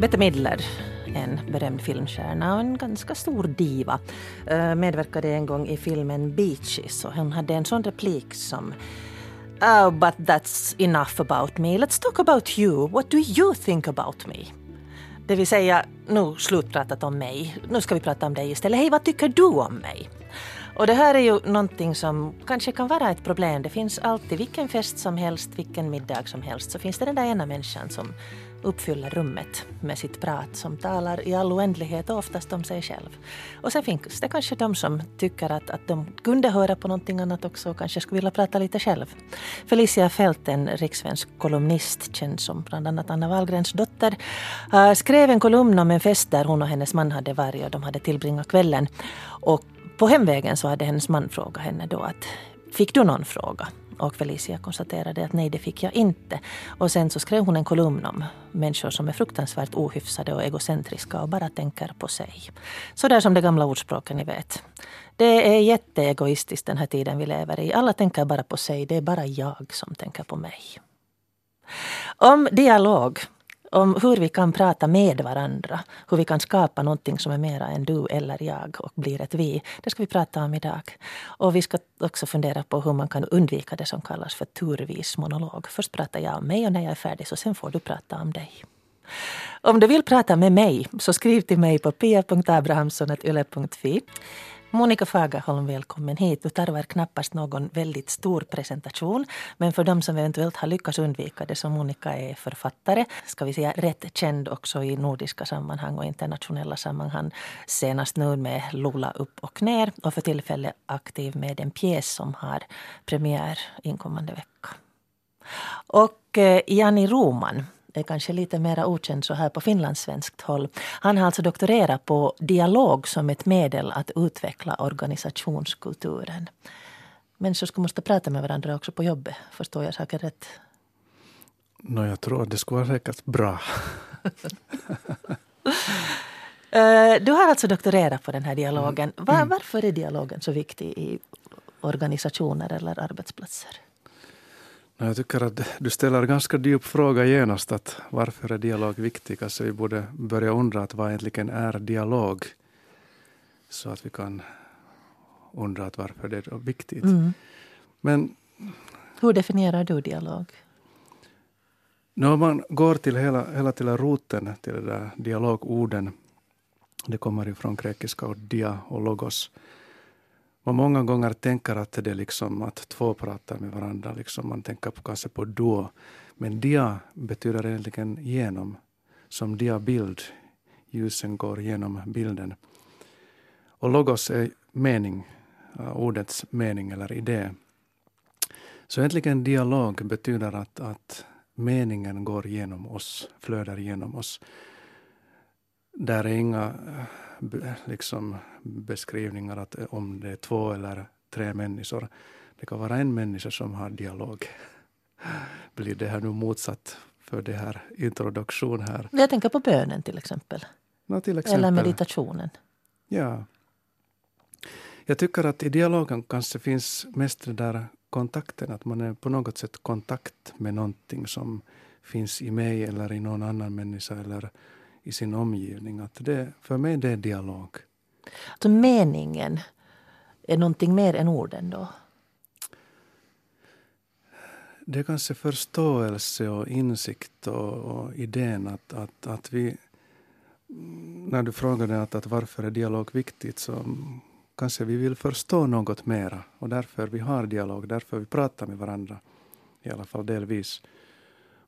Bette Midler, en berömd filmstjärna och en ganska stor diva, eh, medverkade en gång i filmen Beaches och hon hade en sån replik som Oh, but that's enough about me. Let's talk about you. What do you think about me? Det vill säga, nu slutpratat om mig. Nu ska vi prata om dig istället. Hej, vad tycker du om mig? Och det här är ju någonting som kanske kan vara ett problem. Det finns alltid, vilken fest som helst, vilken middag som helst, så finns det den där ena människan som uppfyller rummet med sitt prat, som talar i all oändlighet och oftast om sig själv. Och sen finns det kanske de som tycker att, att de kunde höra på någonting annat också och kanske skulle vilja prata lite själv. Felicia Fält, en rikssvensk kolumnist, känd som bland annat Anna Wahlgrens dotter, eh, skrev en kolumn om en fest där hon och hennes man hade varit och de hade tillbringat kvällen. Och på hemvägen så hade hennes man frågat henne då att Fick du någon fråga? Och Felicia konstaterade att nej, det fick jag inte. Och sen så skrev hon en kolumn om människor som är fruktansvärt ohyfsade och egocentriska och bara tänker på sig. Så där som det gamla ordspråket ni vet. Det är jätteegoistiskt den här tiden vi lever i. Alla tänker bara på sig. Det är bara jag som tänker på mig. Om dialog om hur vi kan prata med varandra. Hur vi kan skapa någonting som är mera än du eller jag och blir ett vi. Det ska vi prata om idag. Och vi ska också fundera på hur man kan undvika det som kallas för turvis monolog. Först pratar jag om mig och när jag är färdig så sen får du prata om dig. Om du vill prata med mig så skriv till mig på pia.abrahamsson.yle.fi Monica Fagerholm, välkommen hit. Du tarvar knappast någon väldigt stor presentation. Men för de som eventuellt har lyckats undvika det så Monica är författare. Ska vi säga rätt känd också i nordiska sammanhang och internationella sammanhang. Senast nu med Lola upp och ner och för tillfället aktiv med en pjäs som har premiär inkommande vecka. Och eh, Jani Roman är kanske lite mer okänd så här på finlandssvenskt håll. Han har alltså doktorerat på dialog som ett medel att utveckla organisationskulturen. Människor ska måste prata med varandra också på jobbet. Förstår jag saker rätt? No, jag tror att det skulle vara säkert bra. Eh, du har alltså doktorerat på den här dialogen. Var, mm. varför är dialogen så viktig i organisationer eller arbetsplatser? Jag tycker att du ställer en ganska djup fråga genast. Att varför är dialog viktig? Alltså vi borde börja undra att vad egentligen är dialog? Så att vi kan undra att varför det är viktigt. Mm. Men, Hur definierar du dialog? När man går till hela, hela till roten till de där dialogorden. Det kommer ifrån grekiska ord dia och logos man många gånger tänker att det är liksom att två pratar med varandra. Liksom man tänker på, kanske på duo. Men dia betyder egentligen genom. Som diabild. Ljusen går genom bilden. Och logos är mening, eh, ordets mening eller idé. Så egentligen dialog betyder att, att meningen går genom oss, flödar genom oss. Där är inga eh, liksom beskrivningar att eh, om det är två eller tre människor. Det kan vara en människa som har dialog. Blir det här nu motsatt för det här introduktion här? Jag tänker på bönen till exempel. No, till exempel. Eller meditationen. Ja. Jag tycker att i dialogen kanske finns mest den där kontakten, att man är på något sätt kontakt med någonting som finns i mig eller i någon annan människa eller i sin omgivning. Att det, för mig det är dialog. Alltså meningen är någonting mer än orden då? Det är kanske förståelse och insikt och, och idén att, att, att vi... När du frågade att, att varför är dialog viktigt så kanske vi vill förstå något mera och därför vi har dialog, därför vi pratar med varandra. I alla fall delvis.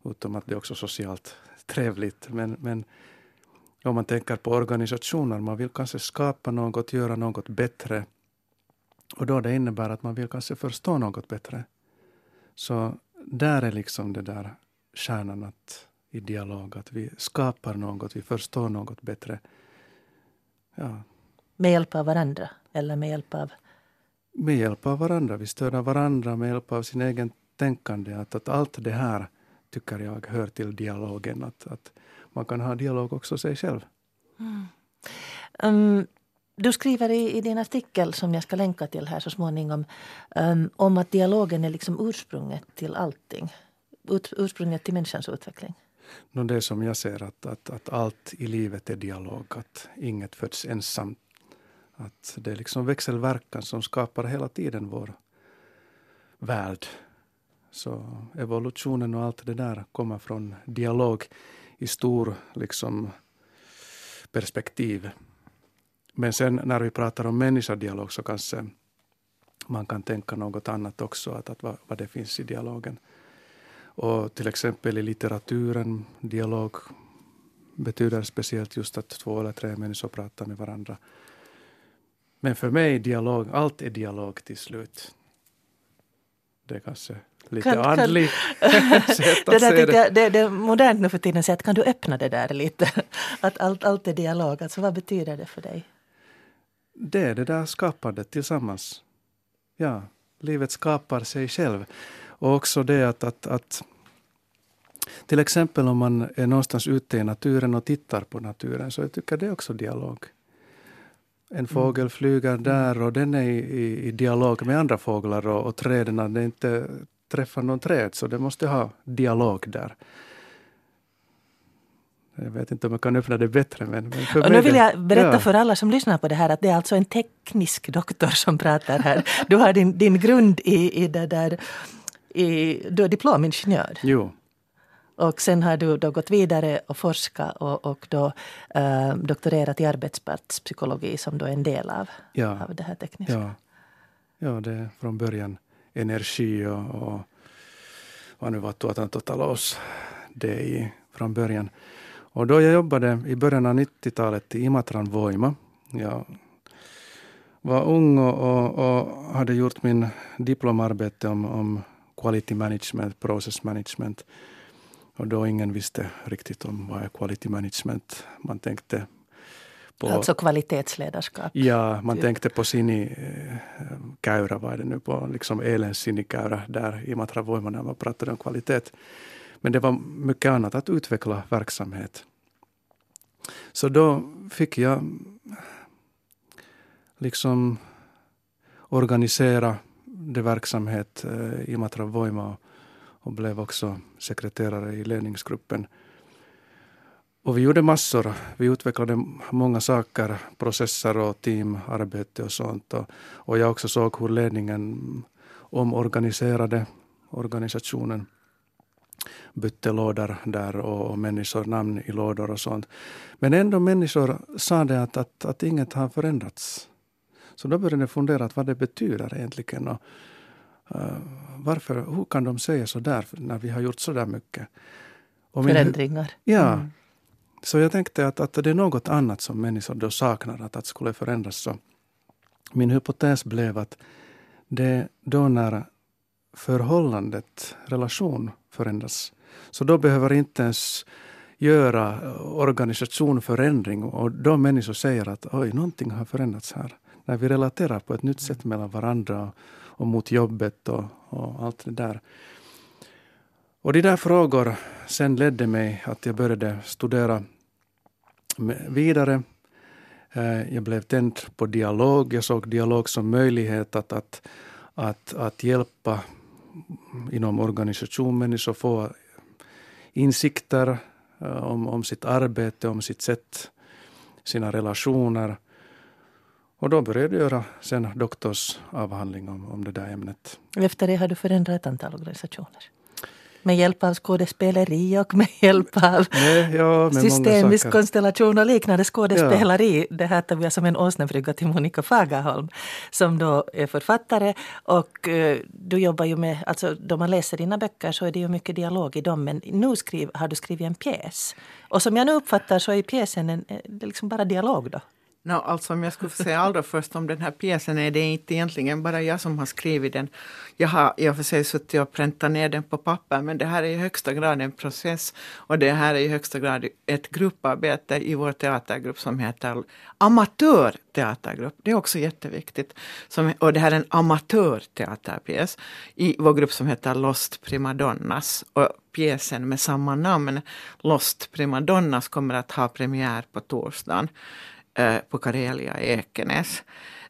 Utom att det är också socialt trevligt. Men, men om man tänker på organisationer, man vill kanske skapa något, göra något bättre. Och då det innebär att man vill kanske förstå något bättre. Så där är liksom det där kärnan att, i dialog, att vi skapar något, vi förstår något bättre. Ja. Med hjälp av varandra? Eller med hjälp av? Med hjälp av varandra. Vi stöder varandra med hjälp av sin egen tänkande. Att, att allt det här tycker jag hör till dialogen. Att, att man kan ha dialog också sig själv. Mm. Um, du skriver i, i, din artikel, som jag ska länka till här så småningom, um, om att dialogen är liksom ursprunget till allting. Ut, ursprunget till människans utveckling. No det som jag ser att, att, att allt i livet är dialog, att inget föds ensamt. Att det är liksom växelverkan som skapar hela tiden vår värld. Så evolutionen och allt det där kommer från dialog i stor liksom, perspektiv. Men sen när vi pratar om människadialog så kanske man kan tänka något annat också, att, att vad, vad det finns i dialogen. Och till exempel i litteraturen, dialog betyder speciellt just att två eller tre människor pratar med varandra. Men för mig dialog, allt är dialog till slut. Det är kanske lite kan, andlig sätt att det, se det. Jag, det. Det är modernt nu för tiden att säga att kan du öppna det där lite? Att allt, allt är dialog, alltså vad betyder det för dig? Det är det där skapandet tillsammans. Ja, livet skapar sig själv. Och också det att, att, att till exempel om man är någonstans ute i naturen och tittar på naturen, så jag tycker det är också dialog. En mm. fågel flyger där och den är i, i, dialog med andra fåglar och, och träden, det inte träffar någon träd, så det måste ha dialog där. Jag vet inte om jag kan öppna det bättre. Men, men för och nu vill jag berätta ja. för alla som lyssnar på det här att det är alltså en teknisk doktor som pratar här. Du har din, din grund i, i det där, i, du är diplomingenjör. Jo. Och sen har du då gått vidare och forskat och, och då uh, doktorerat i arbetsplatspsykologi som då är en del av, ja. av det här tekniska. Ja. ja, det är från början energi och, och vad nu var tuotantotalous det från början. Och då jag jobbade i början av 90-talet i Imatran Voima. Jag var ung och, och, och, hade gjort min diplomarbete om, om quality management, process management. Och då ingen visste riktigt om vad är quality management. Man tänkte på... Alltså kvalitetsledarskap? Ja, man typ. tänkte på Sini-Käyrä, vad är det nu, på liksom elens Sini-Käyrä där i Matra Voima när man pratade om kvalitet. Men det var mycket annat, att utveckla verksamhet. Så då fick jag liksom organisera det verksamhet eh, i Matra Voima och blev också sekreterare i ledningsgruppen. Och vi gjorde massor. Vi utvecklade många saker, processer och teamarbete och sånt. Och, och jag också såg hur ledningen omorganiserade organisationen. Bytte lådor där och, och människor namn i lådor och sånt. Men ändå människor sa det att, att, att inget har förändrats. Så då började jag fundera att vad det betyder egentligen. Och, uh, varför, hur kan de säga så där när vi har gjort så där mycket? Och Förändringar. Min, ja. Mm. Så jag tänkte att, att det är något annat som människor då saknar, att, att skulle förändras. Så min hypotes blev att det då när förhållandet, relation förändras, så då behöver inte ens göra organisationförändring och då människor säger att oj, någonting har förändrats här. När vi relaterar på ett nytt sätt mellan varandra och, och mot jobbet och, och allt det där. Och de där frågor sen ledde mig att jag började studera vidare. Eh, jag blev tänd på dialog. Jag såg dialog som möjlighet att, att, att, att hjälpa inom organisation människor få insikter eh, om, om sitt arbete, om sitt sätt, sina relationer. Och då började jag göra sen doktorsavhandling om, om det där ämnet. Efter det har du förändrat ett antal organisationer? Med hjälp av skådespeleri och med hjälp av Nej, ja, systemisk konstellation och liknande skådespeleri. Ja. Det här tar vi som en åsnebrygga till Monica Fagerholm som då är författare. Och uh, du jobbar ju med, alltså då man läser dina böcker så är det ju mycket dialog i dem men nu skriv, har du skrivit en pjäs. Och som jag nu uppfattar så är pjäsen en, liksom bara dialog då. No, alltså om jag skulle säga allra först om den här pjäsen är det inte egentligen bara jag som har skrivit den. Jag har i och för sig suttit och präntat ner den på papper men det här är i högsta grad en process och det här är i högsta grad ett grupparbete i vår teatergrupp som heter amatörteatergrupp. Det är också jätteviktigt. Som, och det här är en amatörteaterpjäs i vår grupp som heter Lost Primadonnas. Och pjäsen med samma namn, Lost Primadonnas, kommer att ha premiär på torsdagen. Eh, på Karelia i Ekenäs.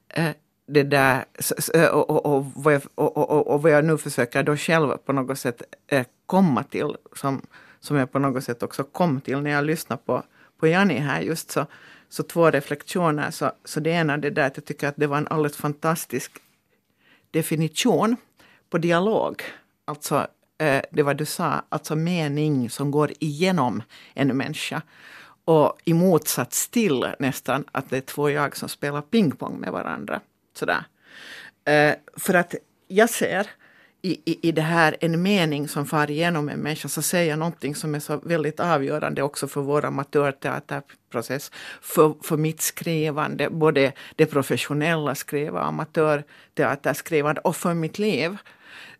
Eh, det där, eh, och, och, och, vad jag, och, och, och vad jag nu försöker då själv på något sätt eh, komma till som, som jag på något sätt också kom till när jag lyssnade på, på Jani här just så, så två reflektioner. Så, så det ena det där att jag tycker att det var en alldeles fantastisk definition på dialog. Alltså eh, det vad du sa, alltså mening som går igenom en människa. Och i motsats till nästan att det är två jag som spelar pingpong med varandra. Sådär. Eh, för att jag ser i, i, i det här en mening som far igenom en människa så säger jag någonting som är så väldigt avgörande också för vår amatörteaterprocess. För, för mitt skrivande, både det professionella skrivandet, amatörteaterskrivande och för mitt liv.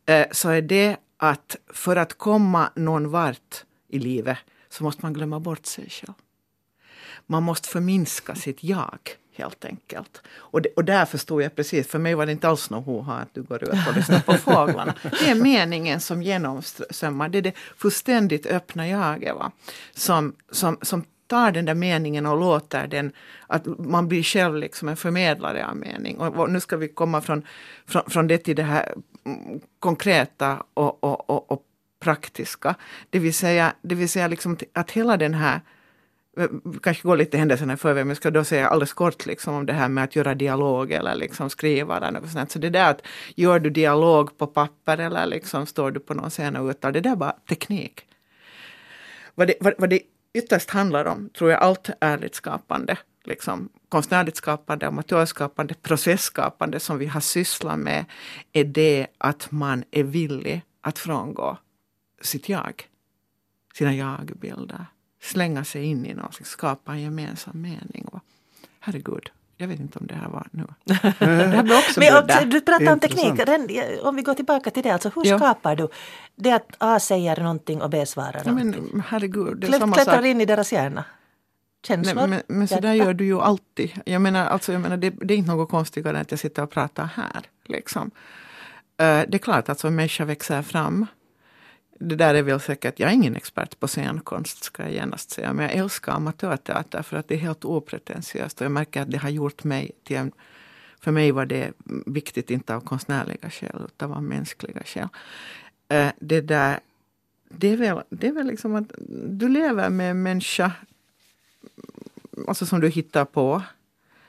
Eh, så är det att för att komma någon vart i livet så måste man glömma bort sig själv. Man måste förminska sitt jag helt enkelt. Och, det, och där förstod jag precis, för mig var det inte alls något hoha att du går ut och lyssnar på fåglarna. Det är meningen som genomströmmar, det är det fullständigt öppna jaget. Va? Som, som, som tar den där meningen och låter den, att man blir själv liksom en förmedlare av mening. Och, och nu ska vi komma från, från, från det till det här konkreta och, och, och, och praktiska. Det vill säga, det vill säga liksom att hela den här Eh, kanske går lite händelserna i förväg, men jag ska då säga alldeles kort liksom om det här med att göra dialog eller liksom skriva eller något sånt. Så det där att gör du dialog på papper eller liksom står du på någon scen och uttalar, det där är bara teknik. Vad det, vad, vad det ytterst handlar om, tror jag, allt ärligt skapande, liksom konstnärligt skapande, amatörskapande, processskapande som vi har sysslat med, är det att man är villig att frångå sitt jag, sina jag-bilder slänga sig in i något, skapa en gemensam mening. Och, herregud, jag vet inte om det här var nu. Det här också Men Du pratar om teknik, om vi går tillbaka till det, alltså hur ja. skapar du det att A säger någonting och B svarar ja, men, herregud, det är Klätt, samma klättrar sak. in i deras hjärna? Känslor? Nej, men, men så där gör du ju alltid. Jag menar, alltså, jag menar det, det är inte något konstigare än att jag sitter och pratar här. Liksom. Uh, det är klart att alltså, en människa växer fram det där är väl säkert, jag är ingen expert på scenkonst ska jag genast säga, men jag älskar amatörteater för att det är helt opretentiöst och jag märker att det har gjort mig till en för mig var det viktigt inte av konstnärliga skäl utan av mänskliga skäl. Eh, det där, det är väl, det är väl liksom att du lever med en människa alltså som du hittar på.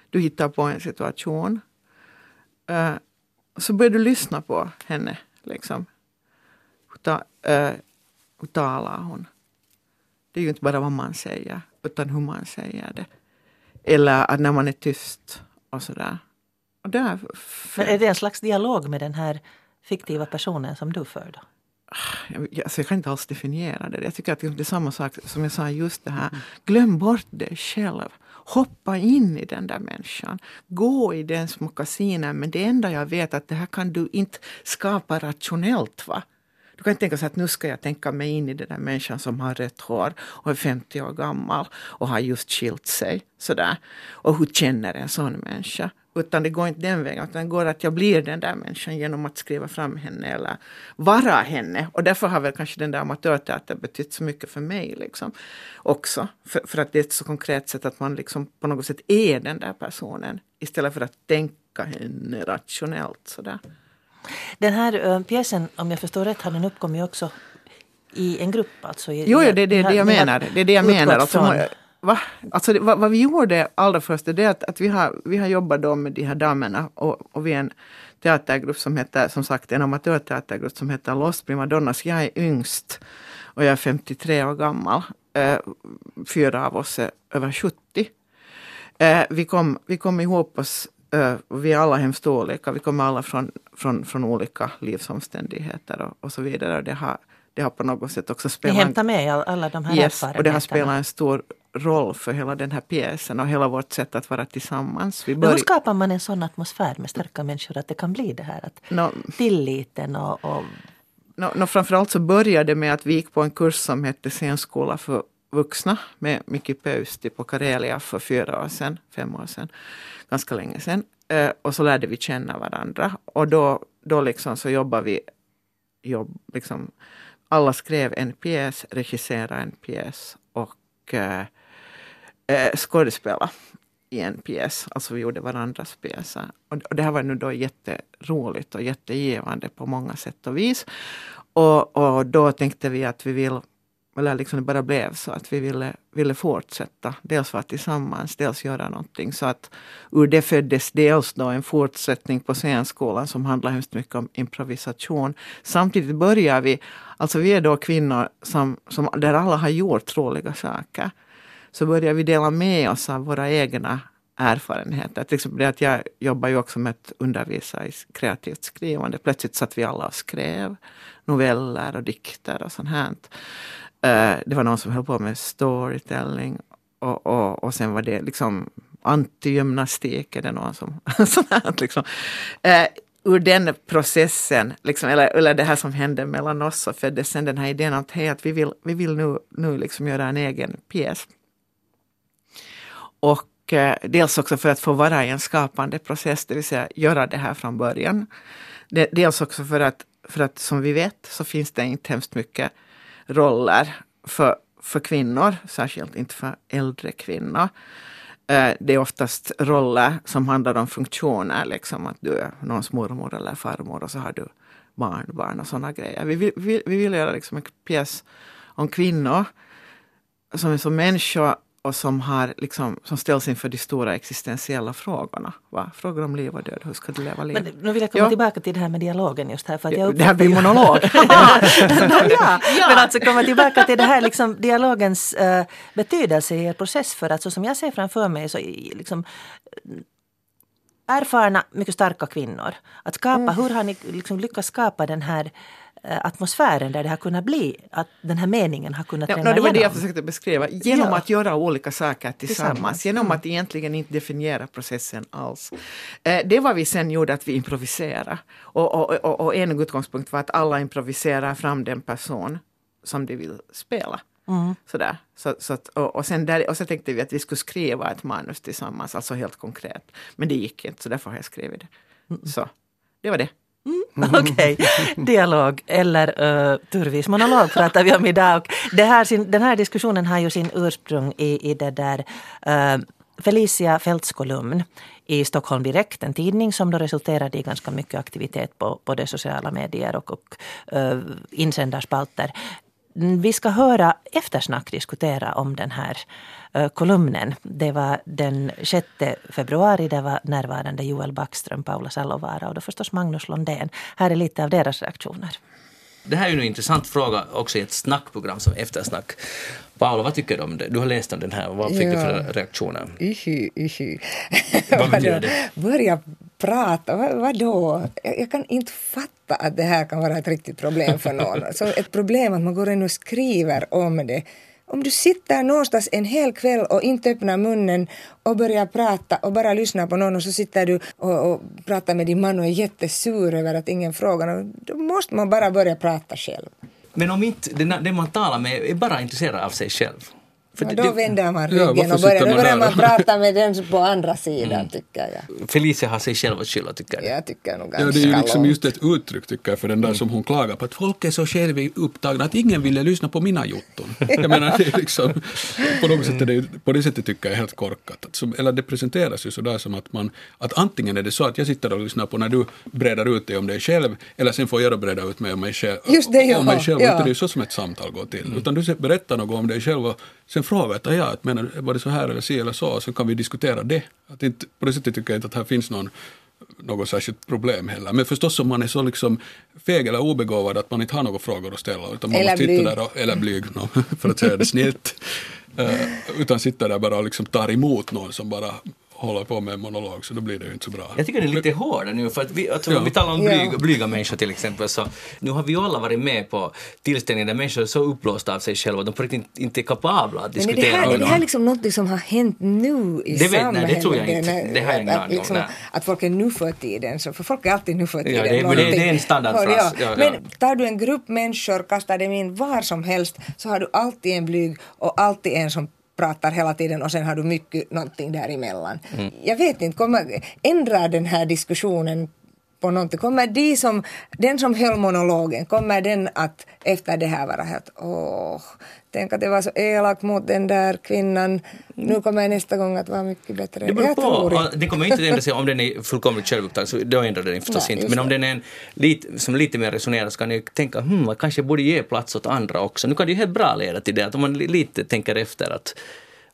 Du hittar på en situation. Eh, så börjar du lyssna på henne. Liksom ta, äh, talar hon. Det är ju inte bara vad man säger, utan hur man säger det. Eller att när man är tyst och sådär. Och där, Men är det en slags dialog med den här fiktiva personen som du för? Då? Jag, alltså jag kan inte alls definiera det. Jag tycker att det är samma sak som jag sa just det här. Glöm bort dig själv. Hoppa in i den där människan. Gå i dens mockasiner. Men det enda jag vet att det här kan du inte skapa rationellt. va? Du kan inte tänka så att nu ska jag tänka mig in i den där människan som har rött hår och är 50 år gammal och har just skilt sig. Sådär. Och hur känner en sån människa? Utan det går inte den vägen, utan det går att jag blir den där människan genom att skriva fram henne eller vara henne. Och därför har väl kanske den där amatörteatern betytt så mycket för mig. Liksom, också. För, för, att det är ett så konkret sätt att man liksom på något sätt är den där personen istället för att tänka henne rationellt. Sådär. Den här uh, pjäsen, om jag förstår rätt, har den uppkommit också i en grupp? Alltså i, jo, det, det, det, det jag menar. Det är det jag menar. Alltså, va? Alltså, vad, vad, vi gjorde allra först är att, att vi, har, vi har jobbat då med de här damerna och, och vi är en teatergrupp som heter, som sagt, en amatörteatergrupp som heter Lost Primadonnas. Jag är yngst och jag är 53 år gammal. Uh, fyra av oss är över 70. Uh, vi, kom, vi kom ihop oss vi är alla hemskt olika. Vi kommer alla från, från, från olika livsomständigheter och, och så vidare. Och det, har, det har på något sätt också spelat... Ni hämtar med alla de här yes, och det har spelat en stor roll för hela den här pjäsen och hela vårt sätt att vara tillsammans. Vi börj- hur skapar man en sån atmosfär med starka människor att det kan bli det här? Att no, tilliten och... och... No, no, framförallt så började det med att vi gick på en kurs som hette Scenskola för vuxna med Miki Pöysti typ på Karelia för fyra år sedan, fem år sedan ganska länge sedan. Eh, och så lärde vi känna varandra. Och då, då liksom så jobbade vi, jobb, liksom, alla skrev en pjäs, regisserade en pjäs och eh, eh, skådespelade i en pjäs. Alltså vi gjorde varandras pjäser. Och, och det här var nu då jätteroligt och jättegivande på många sätt och vis. Och, och då tänkte vi att vi vill eller liksom det bara blev så att vi ville, ville fortsätta. Dels vara tillsammans, dels göra någonting. Så att ur det föddes dels då en fortsättning på scenskolan som handlar hemskt mycket om improvisation. Samtidigt börjar vi, alltså vi är då kvinnor som, som, där alla har gjort roliga saker. Så börjar vi dela med oss av våra egna erfarenheter. Till exempel det att jag jobbar ju också med att undervisa i kreativt skrivande. Plötsligt satt vi alla och skrev noveller och dikter och sånt här. Eh, det var någon som höll på med storytelling och, och, och sen var det liksom antigymnastik, är det någon som... sånt här, liksom. Eh, ur den processen, liksom, eller, eller det här som hände mellan oss, så föddes sen den här idén att, hey, att vi vill, vi vill nu, nu liksom göra en egen pjäs. Och Eh, dels också för att få vara i en skapande process, det vill säga göra det här från början. dels också för att, för att som vi vet så finns det inte hemskt mycket roller för, för kvinnor, särskilt inte för äldre kvinnor. Eh, det är oftast roller som handlar om funktioner, liksom att du är någons mormor eller farmor och så har du barnbarn och sådana grejer. Vi vill, vi, vi vill göra liksom en pjäs om kvinnor som är som människor och som, har, liksom, som ställs inför de stora existentiella frågorna. Va? Frågor om liv och död, hur ska du leva livet? Men nu vill jag komma ja. tillbaka till det här med dialogen just här. För att jag det här blir monolog. ja, ja, men alltså komma tillbaka till det här liksom, dialogens uh, betydelse i er process. För att så som jag ser framför mig så liksom, erfarna, mycket starka kvinnor. Att skapa, mm. hur har ni liksom lyckats skapa den här atmosfären där det har kunnat bli, att den här meningen har kunnat ja, tränga Det var det jag försökte beskriva. Genom ja. att göra olika saker tillsammans, tillsammans. genom mm. att egentligen inte definiera processen alls. Eh, det var vi sen gjorde, att vi improviserade. Och, och, och, och en utgångspunkt var att alla improviserar fram den person som de vill spela. Mm. Sådär. Så, så att, och, och, sen där, och så tänkte vi att vi skulle skriva ett manus tillsammans, alltså helt konkret. Men det gick inte, så därför har jag skrivit det. Mm. Så det var det. Mm, Okej, okay. dialog eller uh, turvis monolog pratar vi om idag. Och det här, sin, den här diskussionen har ju sin ursprung i, i det där uh, Felicia Fälts kolumn i Stockholm Direkt, en tidning som då resulterade i ganska mycket aktivitet på både sociala medier och, och uh, insändarspalter. Vi ska höra eftersnack diskutera om den här uh, kolumnen. Det var den 6 februari. Det var närvarande Joel Backström, Paula Salovara och då förstås Magnus Londén. Här är lite av deras reaktioner. Det här är ju en intressant fråga också i ett snackprogram som Eftersnack. Paula, vad tycker du om det? Du har läst om den här, vad fick ja. du för reaktioner? Ihy, ihy. vad betyder det? Börja prata, vad, vadå? Jag kan inte fatta att det här kan vara ett riktigt problem för någon. Så ett problem att man går in och skriver om det om du sitter någonstans en hel kväll och inte öppnar munnen och börjar prata och bara lyssnar på någon och så sitter du och, och pratar med din man och är jättesur över att ingen frågar, då måste man bara börja prata själv. Men om inte den man talar med är bara intresserad av sig själv? För ja, då vänder man ryggen ja, och börjar, då börjar man prata med den på andra sidan mm. tycker jag. Felicia har sig själv att skylla tycker jag. Jag tycker nog ganska Ja, det är ju liksom just ett uttryck tycker jag för den där mm. som hon klagar på att folk är så självupptagna att ingen ville lyssna på mina jotton. jag menar det är liksom, på något sätt är det, på det sättet tycker jag är helt korkat. Att som, eller det presenteras ju sådär som att man, att antingen är det så att jag sitter och lyssnar på när du breder ut dig om dig själv eller sen får jag då breda ut mig om mig själv. Just det, ja. Om mig själv, ja. det är så som ett samtal går till. Mm. Utan du berättar något om dig själv och sen frågar jag, ja, menar, var det så här eller så eller så, så kan vi diskutera det. Att inte, på det sättet tycker jag inte att här finns någon något särskilt problem heller. Men förstås om man är så liksom feg eller obegåvad att man inte har några frågor att ställa. Utan man eller måste blyg. Där och, eller blyg, no, för att säga det snällt. Uh, utan sitter där bara och liksom tar emot någon som bara håller på med en monolog så då blir det ju inte så bra. Jag tycker det är lite hårdare nu för att vi, alltså, ja. vi talar om blyga, ja. blyga människor till exempel så nu har vi ju alla varit med på tillställningar där människor är så uppblåsta av sig själva att de på riktigt inte är kapabla att diskutera. Men är det här, är det här liksom något som har hänt nu i det vet, samhället? Nej, det tror jag inte. Det har jag ingen aning liksom, Att folk är nu för tiden, så, för folk är alltid nu för tiden. Ja, det, är, det, det är en standardfras. Ja. Men tar du en grupp människor, kastar dem in var som helst så har du alltid en blyg och alltid en som pratar hela tiden och sen har du mycket någonting däremellan. Mm. Jag vet inte, kommer, ändrar den här diskussionen på någonting? Kommer de som, den som höll monologen, kommer den att efter det här vara helt åh, tänk att det var så elak mot den där kvinnan, nu kommer nästa gång att vara mycket bättre. Det beror Jag på. Det kommer inte ändra sig om den är fullkomligt självupptagen, så då ändrar den förstås Nej, inte. Men om den är en, lite, som lite mer resonerar så kan ni tänka, hmm, jag kanske borde ge plats åt andra också. Nu kan det ju helt bra leda till det, att om man li- lite tänker efter att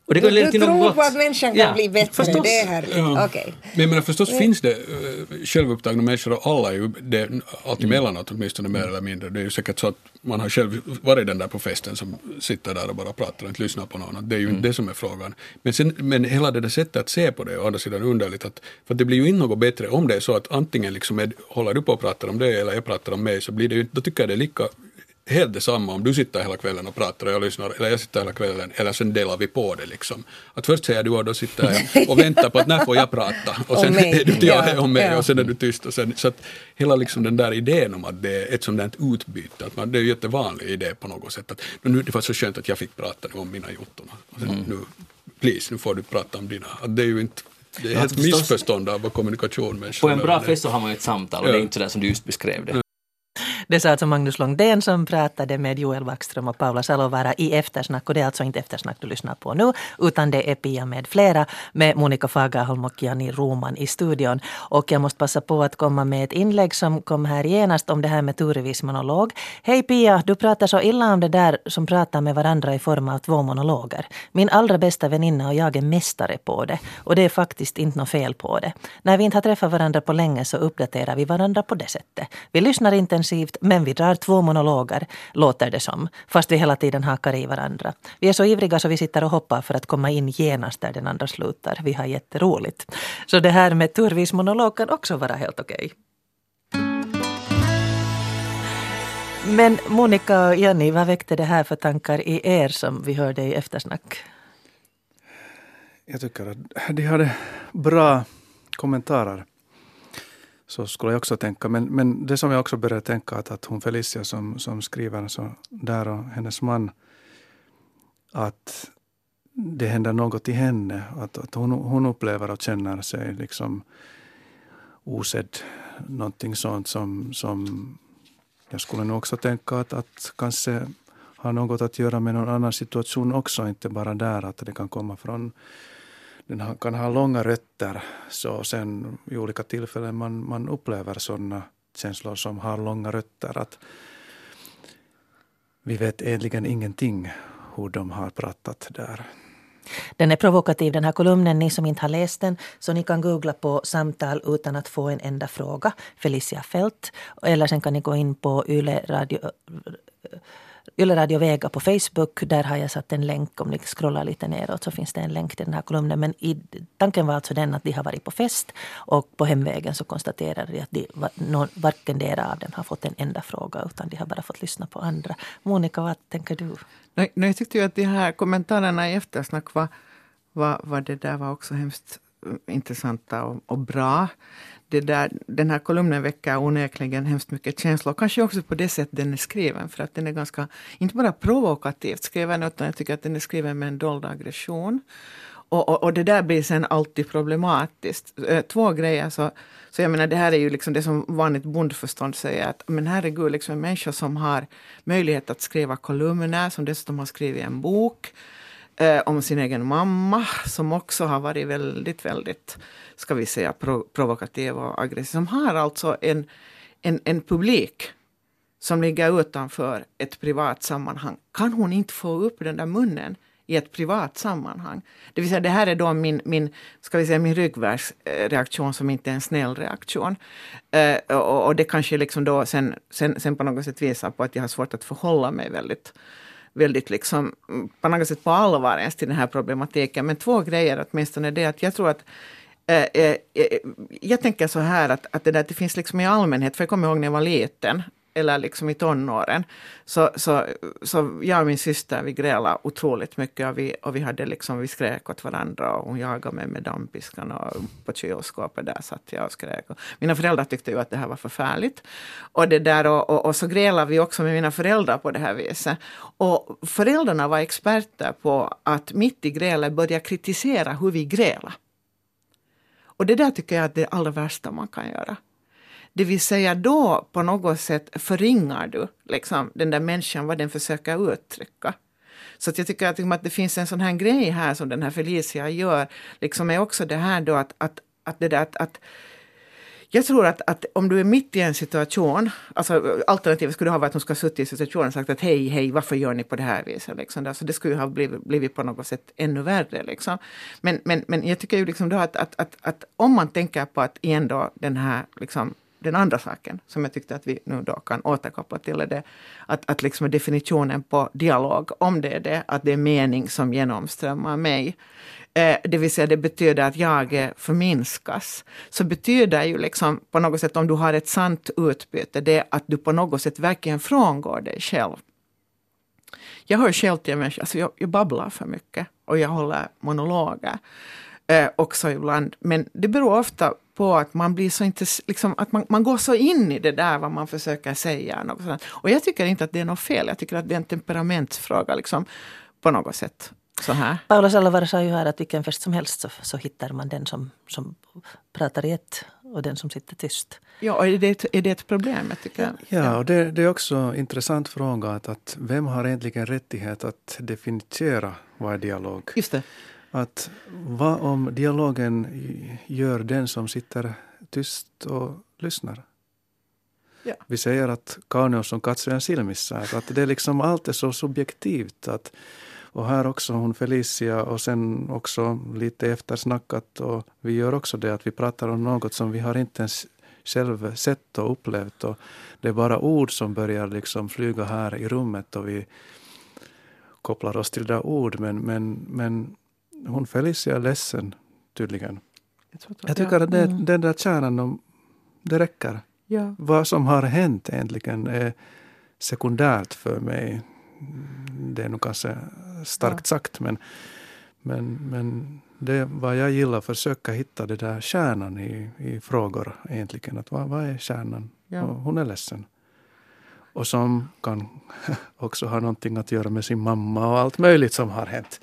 och det Du, kan leda du till något tror på att människan kan Ja, bli bättre, förstås. det är härligt. Ja. Okej. Men jag menar, förstås finns det uh, självupptagna människor och alla är ju det, allt emellanåt åtminstone mer eller mindre. Det är ju säkert så att man har själv varit den där på festen som sitter där och bara pratar och inte lyssnar på någon. Det är ju inte det som är frågan. Men, sen, men hela det där sättet att se på det är å andra sidan underligt. Att, för det blir ju inte något bättre om det är så att antingen liksom är, håller du på och pratar om det eller jag pratar om mig så blir det ju, då tycker jag det är lika helt detsamma om du sitter hela kvällen och pratar och jag lyssnar, eller jag sitter hela kvällen, eller sen delar vi på det liksom. Att först säger du och då sitter jag och väntar på att när får jag prata? Och sen är du ja, Ja, om mig ja. och sen är du tyst. Och sen, så att hela liksom den där idén om att det är ett sånt där utbyte, att man, det är ju en jättevanlig idé på något sätt. Att, men nu, det var så skönt att jag fick prata nu om mina jotton. Och sen, nu, please, nu får du prata om dina. Att det är ju inte, det är ett missförstånd av vad kommunikation människor På en bra fest så har man ju ett samtal och Ja. det är inte sådär som du just beskrev det. Det sa alltså Magnus Långdén som pratade med Joel Backström och Paula Salovara i Eftersnack. Och det är alltså inte Eftersnack du lyssnar på nu, utan det är Pia med flera med Monica Fagerholm och Jani Roman i studion. Och jag måste passa på att komma med ett inlägg som kom här genast om det här med Turevis monolog. Hej Pia, du pratar så illa om det där som pratar med varandra i form av två monologer. Min allra bästa väninna och jag är mästare på det. Och det är faktiskt inte något fel på det. När vi inte har träffat varandra på länge så uppdaterar vi varandra på det sättet. Vi lyssnar intensivt men vi drar två monologer, låter det som. Fast vi hela tiden hakar i varandra. Vi är så ivriga så vi sitter och hoppar för att komma in genast där den andra slutar. Vi har jätteroligt. Så det här med turvis monolog kan också vara helt okej. Men Monica och Jenny, vad väckte det här för tankar i er som vi hörde i eftersnack? Jag tycker att de hade bra kommentarer. Så skulle jag också tänka. Men, men det som jag också började tänka att, att hon Felicia som, som skriver så där och hennes man att det händer något i henne. Att, att hon, hon upplever och känner sig liksom osedd. Någonting sånt som, som jag skulle nog också tänka att, att kanske har något att göra med någon annan situation också. Inte bara där att det kan komma från den kan ha långa rötter. Så sen i olika tillfällen man, man upplever sådana känslor som har långa rötter. Att vi vet egentligen ingenting hur de har pratat där. Den är provokativ den här kolumnen, ni som inte har läst den. Så ni kan googla på samtal utan att få en enda fråga, Felicia Fält. Eller sen kan ni gå in på Yle Radio, Yle Radio Vega på Facebook. Där har jag satt en länk. Om ni scrollar lite neråt så finns det en länk till den här kolumnen. Men i, tanken var alltså den att de har varit på fest och på hemvägen så konstaterade de att de, någon, varken dera av dem har fått en enda fråga utan de har bara fått lyssna på andra. Monica, vad tänker du? Nej, nej, jag tyckte ju att de här kommentarerna i eftersnack var, var, var det där var också hemskt intressanta och, och bra. Det där, den här kolumnen väcker onekligen hemskt mycket känslor. Kanske också på det sätt den är skriven. För att den är ganska, inte bara provokativt skriven, utan jag tycker att den är skriven med en dold aggression. Och, och, och det där blir sen alltid problematiskt. Eh, två grejer. Så, så jag menar, det här är ju liksom det som vanligt bondförstånd säger att men herregud, liksom en människa som har möjlighet att skriva kolumner, som dessutom har skrivit en bok eh, om sin egen mamma, som också har varit väldigt, väldigt, ska vi säga, pro, provokativ och aggressiv. Som har alltså en, en, en publik som ligger utanför ett privat sammanhang. Kan hon inte få upp den där munnen i ett privat sammanhang? Det vill säga, det här är då min, min, ska vi säga, min ryggvärksreaktion som inte är en snäll reaktion. Eh, och, och det kanske liksom då sen, sen, sen på något sätt visar på att jag har svårt att förhålla mig väldigt väldigt liksom, mm, på något sätt på allvar ens till den här problematiken. Men två grejer åtminstone det att jag tror att eh, eh, eh, jag tänker så här att, att det, där, det finns liksom i allmänhet, för jag kommer ihåg när jag var liten, eller liksom i tonåren, så, så, så jag och min syster vi grälade otroligt mycket och vi, och vi, hade liksom, vi skrek åt varandra och hon jagade mig med dammpiskan och på kylskåpet där satt jag och skrek. Och mina föräldrar tyckte ju att det här var förfärligt. Och, det där, och, och, och så grälade vi också med mina föräldrar på det här viset. Och föräldrarna var experter på att mitt i grälet börja kritisera hur vi grälade. Och det där tycker jag är det allra värsta man kan göra. Det vill säga då på något sätt förringar du liksom, den där människan, vad den försöker uttrycka. Så att jag tycker att, liksom, att det finns en sån här grej här som den här Felicia gör, liksom är också det här då att, att, att det där att, att jag tror att, att om du är mitt i en situation, alltså alternativet skulle ha varit att hon skulle ha suttit i situationen och sagt att hej, hej, varför gör ni på det här viset? Liksom. Alltså, det skulle ha blivit, blivit på något sätt ännu värre. Liksom. Men, men, men jag tycker ju liksom då att, att, att, att om man tänker på att igen då den här liksom, den andra saken som jag tyckte att vi nu då kan återkoppla till är det att, att liksom definitionen på dialog, om det är det, att det är mening som genomströmmar mig. Eh, det vill säga det betyder att jag förminskas. Så betyder ju liksom på något sätt om du har ett sant utbyte, det att du på något sätt verkligen frångår dig själv. Jag hör själv till en människa, alltså jag, jag babblar för mycket och jag håller monologer eh, också ibland. Men det beror ofta på att man blir så inte, liksom, att man, man går så in i det där vad man försöker säga. Något sånt. Och jag tycker inte att det är något fel, jag tycker att det är en temperamentsfråga liksom, på något sätt. Så här. Paula Salovaara sa ju här att vilken fest som helst så, så hittar man den som, som pratar i ett och den som sitter tyst. Ja, och är det ett, är det ett problem? Jag tycker, ja, och det, det är också en intressant fråga att, att vem har egentligen rättighet att definiera vad är dialog? Just det. Att vad om dialogen gör den som sitter tyst och lyssnar? Ja. Vi säger att kauneus on katsojan silmissä. Att det är liksom, allt är så subjektivt. Att, och här också hon Felicia och sen också lite eftersnackat och vi gör också det att vi pratar om något som vi har inte ens själv sett och upplevt. Och det är bara ord som börjar liksom flyga här i rummet och vi kopplar oss till det ord. Men, men, men hon Felicia är ledsen tydligen. Jag, jag tycker att det, mm. den där kärnan, det räcker. Ja. Vad som har hänt egentligen är sekundärt för mig. Det är nog kanske starkt ja. sagt men, men, men det är vad jag gillar, försöka hitta det där kärnan i, i frågor egentligen. Att vad, vad är kärnan? Ja. Hon är ledsen. Och som kan också ha någonting att göra med sin mamma och allt möjligt som har hänt.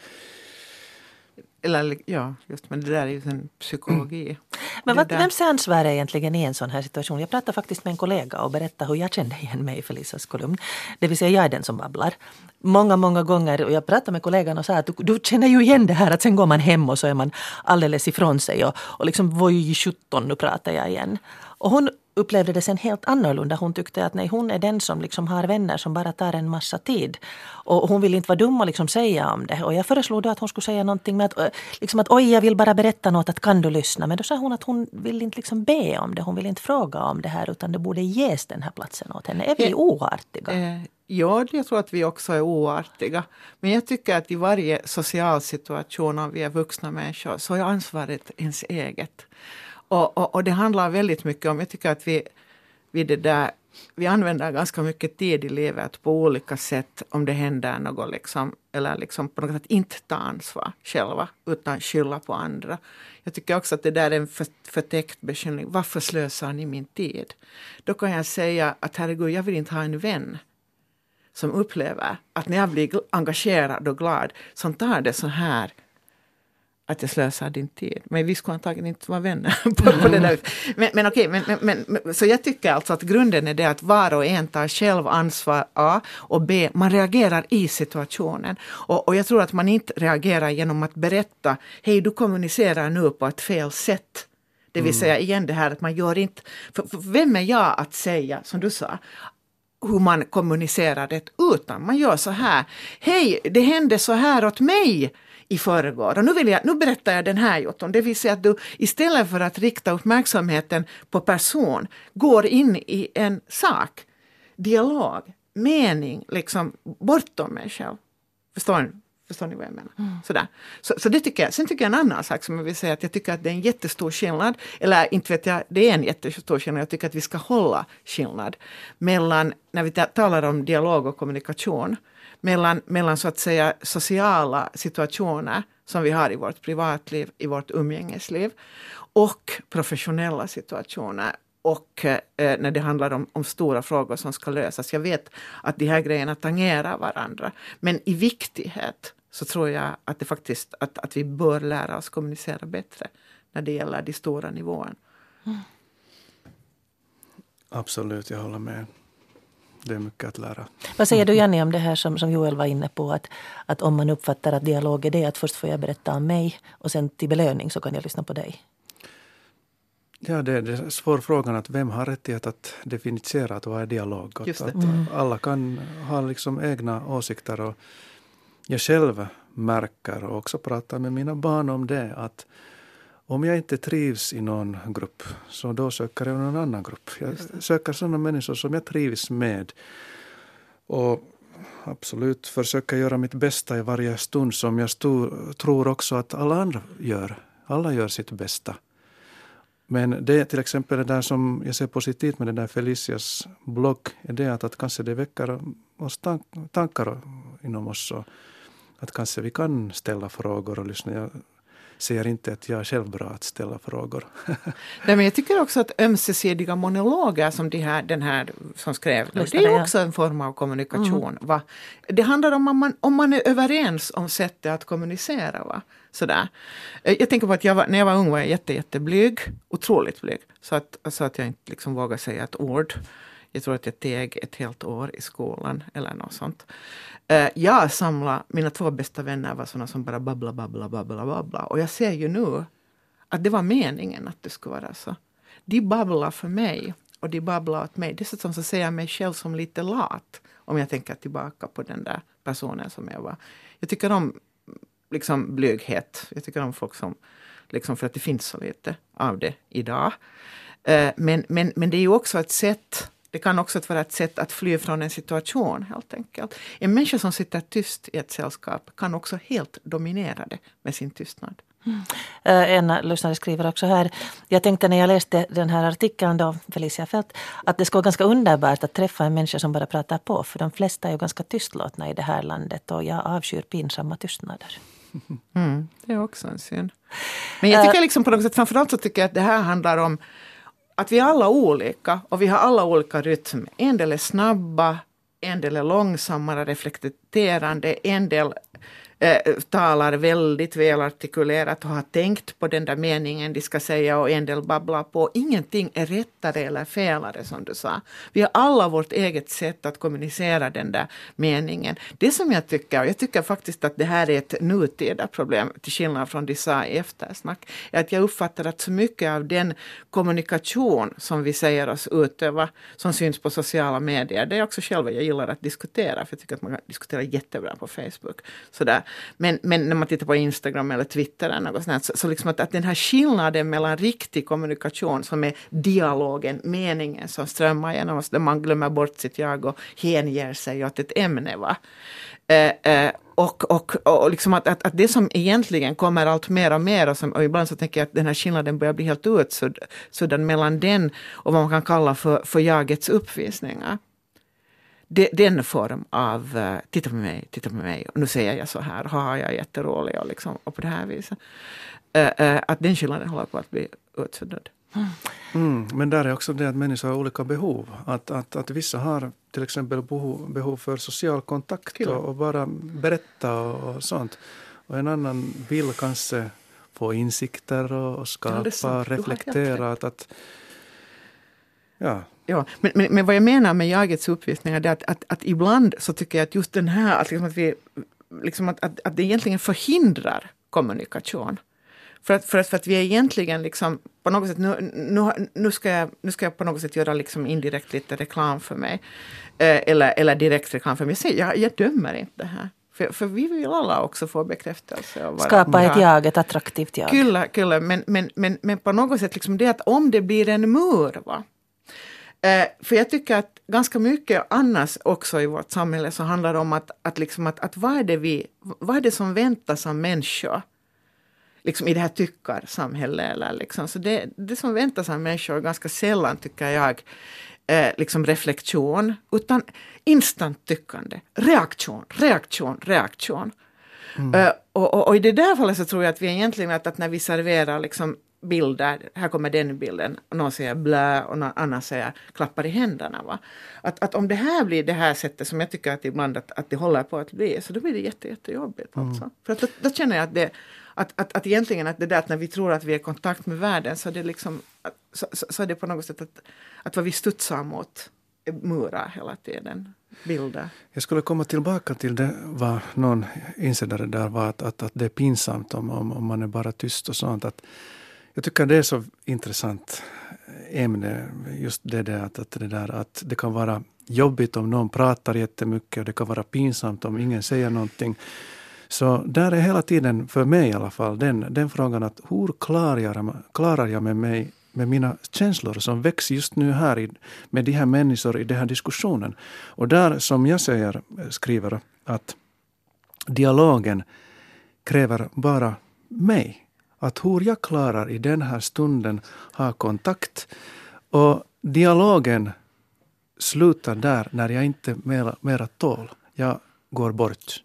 Eller ja, just men det där är ju en psykologi. Mm. Men vad, vems ansvar är egentligen i en sån här situation? Jag pratade faktiskt med en kollega och berättade hur jag kände igen mig i Felicias kolumn. Det vill säga jag är den som babblar. Många, många gånger, och jag pratade med kollegan och sa att du, du känner ju igen det här att sen går man hem och så är man alldeles ifrån sig och, och liksom voj 17 nu pratar jag igen. Och hon upplevde det sen helt annorlunda. Hon tyckte att nej, hon är den som liksom har vänner som bara tar en massa tid. Och hon vill inte vara dum och liksom säga om det. Och jag föreslog då att hon skulle säga någonting med att, liksom att oj, jag vill bara berätta något, att kan du lyssna? Men då sa hon att hon vill inte liksom be om det, hon vill inte fråga om det här utan det borde ges den här platsen åt henne. Är vi oartiga? Eh, ja, jag tror att vi också är oartiga. Men jag tycker att i varje social situation, om vi är vuxna människor, så är ansvaret ens eget. Och, och, och, det handlar väldigt mycket om, jag tycker att vi, vi, det där, vi använder ganska mycket tid i livet på olika sätt om det händer något, liksom, eller liksom på något sätt inte ta ansvar själva utan skylla på andra. Jag tycker också att det där är en för, förtäckt beskyllning. Varför slösar ni min tid? Då kan jag säga att herregud, jag vill inte ha en vän som upplever att när jag blir engagerad och glad så tar det så här att jag slösar din tid. Men vi skulle antagligen inte vara vänner på, på det där. Men, men okej, men, men, men, så jag tycker alltså att grunden är det att var och en tar själv ansvar A och B, man reagerar i situationen. Och, och jag tror att man inte reagerar genom att berätta, hej du kommunicerar nu på ett fel sätt. Det vill mm. säga igen det här att man gör inte, för, för vem är jag att säga, som du sa, hur man kommunicerar det utan man gör så här. Hej, det hände så här åt mig i förrgår. Och nu, vill jag, nu berättar jag den här Jotton, det vill säga att du istället för att rikta uppmärksamheten på person går in i en sak, dialog, mening, liksom bortom mig själv. Förstår ni? Förstår ni vad jag menar? Mm. Sådär. Så, så det tycker jag. Sen tycker jag en annan sak som jag vill säga att jag tycker att det är en jättestor skillnad, eller inte vet jag, det är en jättestor skillnad, jag tycker att vi ska hålla skillnad mellan, när vi talar om dialog och kommunikation, mellan, mellan så att säga sociala situationer som vi har i vårt privatliv, i vårt umgängesliv och professionella situationer och eh, när det handlar om, om, stora frågor som ska lösas. Jag vet att de här grejerna tangerar varandra, men i viktighet så tror jag att det faktiskt att, att vi bör lära oss kommunicera bättre när det gäller de stora nivåerna. Mm. Absolut, jag håller med. Det är mycket att lära. Vad säger du Janni om det här som, som Joel var inne på? Att, att om man uppfattar att dialog är det att först får jag berätta om mig och sen till belöning så kan jag lyssna på dig. Ja, det är en svår fråga att vem har rättighet att definiera att vad är dialog? Att, att Mm. Alla kan ha liksom egna åsikter. Och jag själv märker och också pratar med mina barn om det att om jag inte trivs i någon grupp så då söker jag någon annan grupp. Jag söker sådana människor som jag trivs med. Och absolut försöker göra mitt bästa i varje stund som jag stor, tror också att alla andra gör. Alla gör sitt bästa. Men det till exempel det där som jag ser positivt med den där Felicias blogg är det att, att kanske det väcker oss tank, tankar inom oss. Och att kanske vi kan ställa frågor och lyssna. Jag säger inte att jag är själv bra att ställa frågor. Nej, men jag tycker också att ömsesidiga monologer som de här, den här som skrev, det Lyssnare, är ja. också en form av kommunikation. Va? Det handlar om om man, om man är överens om sättet att kommunicera. Va? Sådär. Eh, Jag tänker på att jag var, när jag var ung var jag jätte, jätteblyg, otroligt blyg. Så att, så att jag inte liksom vågade säga ett ord. Jag tror att jag teg ett helt år i skolan eller något sånt. Eh, jag samlade, mina två bästa vänner var såna som bara babbla, babbla, babbla, babbla. Och jag ser ju nu att det var meningen att det skulle vara så. De babblar för mig och de babblar åt mig. Dessutom så ser jag mig själv som lite lat om jag tänker tillbaka på den där personen som jag var. Jag tycker om liksom blyghet. Jag tycker om folk som, liksom för att det finns så lite av det idag. Eh, men, men, men det är ju också ett sätt det kan också vara ett sätt att fly från en situation helt enkelt. En människa som sitter tyst i ett sällskap kan också helt dominera det med sin tystnad. Eh, En lyssnare skriver också här. Jag tänkte när jag läste den här artikeln då, Felicia Fält, att det skulle vara ganska underbart att träffa en människa som bara pratar på. För de flesta är ju ganska tystlåtna i det här landet och jag avskyr pinsamma tystnader. Mm, det är också en synd. Men jag tycker liksom på något sätt, framförallt så tycker jag att det här handlar om att vi är alla olika och vi har alla olika rytm. En del är snabba, en del är långsammare, reflekterande, en del eh, talar väldigt välartikulerat och har tänkt på den där meningen de ska säga och en del babblar på. Ingenting är rättare eller felare som du sa. Vi har alla vårt eget sätt att kommunicera den där meningen. Det som jag tycker, och jag tycker faktiskt att det här är ett nutida problem till skillnad från det sa i eftersnack, är att jag uppfattar att så mycket av den kommunikation som vi säger oss utöva, som syns på sociala medier, det är också själva jag gillar att diskutera, för jag tycker att man kan diskutera jättebra på Facebook. Sådär. Men, men när man tittar på Instagram eller Twitter eller något sånt, så, så liksom att, att den här skillnaden mellan riktig kommunikation som är dialogen, meningen som strömmar genom oss, där man glömmer bort sitt jag och hänger sig åt ett ämne. Va? Eh, eh, och, och, och liksom att, att, att det som egentligen kommer allt mer och mer och, som, och ibland så tänker jag att den här skillnaden börjar bli helt utsuddad mellan den och vad man kan kalla för, för jagets uppvisningar. Den form av uh, titta på mig, titta på mig, och nu säger jag så här, ha jag är jätterolig och, liksom, och på det här viset. Uh, uh, att den skillnaden håller på att bli utsuddad. Mm, men där är också det att människor har olika behov. Att, att, att vissa har till exempel behov, behov för social kontakt och, och bara berätta och, och sånt. Och en annan vill kanske få insikter och, och Ja, skapa, har helt reflektera. Att, att, ja, Ja, men, men, men vad jag menar med jagets uppvisningar är att, att, att ibland så tycker jag att just den här, att, liksom att, vi, liksom att, att, att det egentligen förhindrar kommunikation. För att, för att, för att vi är egentligen liksom på något sätt, nu, nu, nu, ska, jag, nu ska jag på något sätt göra liksom indirekt lite reklam för mig. Eh, eller, eller direkt reklam för mig. Jag, jag, jag dömer inte här. För, för vi vill alla också få bekräftelse. Skapa ett jag, ett attraktivt jag. Kyllä, kyllä. Men, men, men, men på något sätt liksom det att om det blir en mur. Va? Eh, för jag tycker att ganska mycket annars också i vårt samhälle så handlar det om att, att, liksom att, att vad, är det vi, vad är det som väntas av människor? Liksom i det här tyckarsamhället. Eller liksom. Så det, det som väntas av människor ganska sällan tycker jag eh, liksom reflektion utan instant tyckande. Reaktion, reaktion, reaktion. Eh, och, och, och i det där fallet så tror jag att vi egentligen att, att när vi serverar liksom bilder, här kommer den bilden, någon säger blä och någon annan säger klappar i händerna. Va? Att, att om det här blir det här sättet som jag tycker att ibland att, att det håller på att bli, så då blir det jätte, jättejobbigt. Alltså. För att då, då känner jag att det, att, att, att egentligen att det där att när vi tror att vi är i kontakt med världen så är det liksom så, så, så är det på något sätt att, att vad vi studsar mot murar hela tiden, bilder. Jag skulle komma tillbaka till det vad någon insändare där var att, att, att det är pinsamt om, om, om man är bara tyst och sånt. Att, jag tycker det är så intressant eh, ämne, just det där att, att, det där att det kan vara jobbigt om någon pratar jättemycket och det kan vara pinsamt om ingen säger någonting. Så där är hela tiden, för mig i alla fall, den, den frågan att hur klarar jag, klarar jag med mig med mina känslor som väcks just nu här i, med de här människorna i den här diskussionen. Och där, som jag säger, skriver att dialogen kräver bara mig. Att hur jag klarar i den här stunden ha kontakt. Och dialogen slutar där när jag inte mera, mera tål. Jag går bort.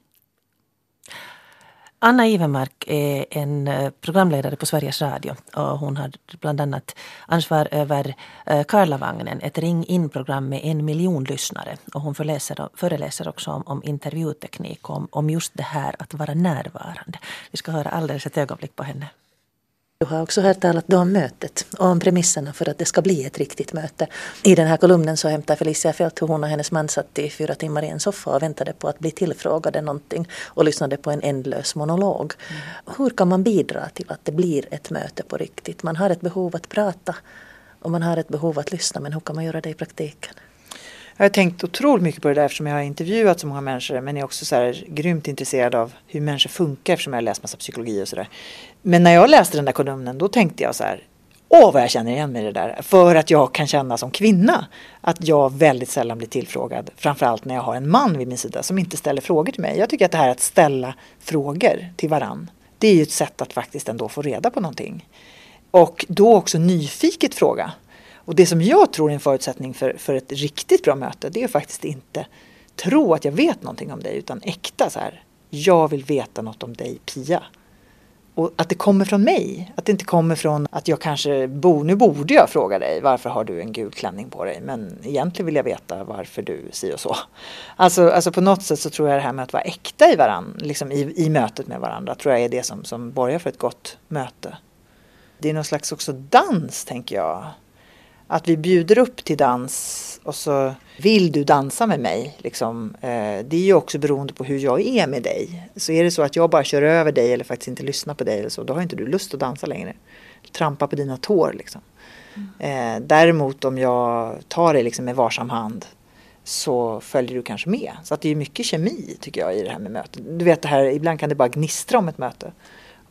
Anna Ivermark är en eh, programledare på Sveriges Radio och hon har bland annat ansvar över eh, Karlavagnen, ett ring in-program med en miljon lyssnare. Och hon föreläser, föreläser också om, om intervjuteknik och om, om just det här att vara närvarande. Vi ska höra alldeles ett ögonblick på henne. Du har också hört talat om mötet och om premisserna för att det ska bli ett riktigt möte. I den här kolumnen så hämtar Felicia Fält hur hon och hennes man satt i fyra timmar i en soffa och väntade på att bli tillfrågade någonting och lyssnade på en ändlös monolog. Mm. Hur kan man bidra till att det blir ett möte på riktigt? Man har ett behov att prata och man har ett behov att lyssna men hur kan man göra det i praktiken? Jag har tänkt otroligt mycket på det där eftersom jag har intervjuat så många människor men är också så här grymt intresserad av hur människor funkar eftersom jag har läst massa psykologi och sådär. Men när jag läste den där kolumnen då tänkte jag så här Åh vad jag känner igen mig i det där. För att jag kan känna som kvinna att jag väldigt sällan blir tillfrågad. Framförallt när jag har en man vid min sida som inte ställer frågor till mig. Jag tycker att det här att ställa frågor till varann. Det är ju ett sätt att faktiskt ändå få reda på någonting. Och då också nyfiket fråga. Och det som jag tror är en förutsättning för, för ett riktigt bra möte det är faktiskt inte tro att jag vet någonting om dig utan äkta så här. Jag vill veta något om dig Pia. Och att det kommer från mig. Att det inte kommer från att jag kanske bor, nu borde jag fråga dig varför har du en gul klänning på dig? Men egentligen vill jag veta varför du si och så. Alltså, alltså på något sätt så tror jag det här med att vara äkta i varandra, liksom i, i mötet med varandra, tror jag är det som, som borgar för ett gott möte. Det är någon slags också dans tänker jag att vi bjuder upp till dans och så vill du dansa med mig. Liksom, eh, det är ju också beroende på hur jag är med dig. Så är det så att jag bara kör över dig eller faktiskt inte lyssnar på dig eller så, då har inte du lust att dansa längre. Trampa på dina tår liksom. Mm. Eh, däremot om jag tar dig liksom med varsam hand så följer du kanske med. Så att det är mycket kemi tycker jag i det här med mötet. Du vet det här, ibland kan det bara gnistra om ett möte.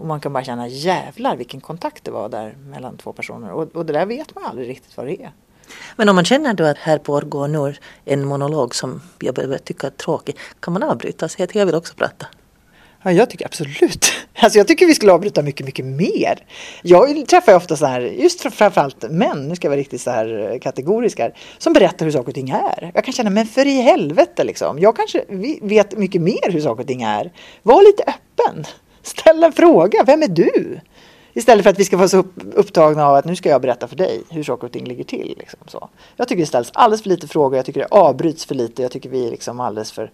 Och man kan bara känna jävlar vilken kontakt det var där mellan två personer. Och, och det där vet man aldrig riktigt vad det är. Men om man känner då att här pågår nu en monolog som jag börjar tycka är tråkig. Kan man avbryta och säga att jag vill också prata? Ja, jag tycker absolut. Alltså jag tycker vi skulle avbryta mycket, mycket mer. Jag träffar ju ofta så här, just framförallt män, nu ska jag vara riktigt så här kategorisk här, som berättar hur saker och ting är. Jag kan känna, men för i helvete liksom. Jag kanske vet mycket mer hur saker och ting är. Var lite öppen. Ställ en fråga, vem är du? Istället för att vi ska vara så upptagna av att nu ska jag berätta för dig hur saker och ting ligger till. Liksom så. Jag tycker det ställs alldeles för lite frågor, jag tycker det avbryts för lite, jag tycker vi är liksom alldeles för,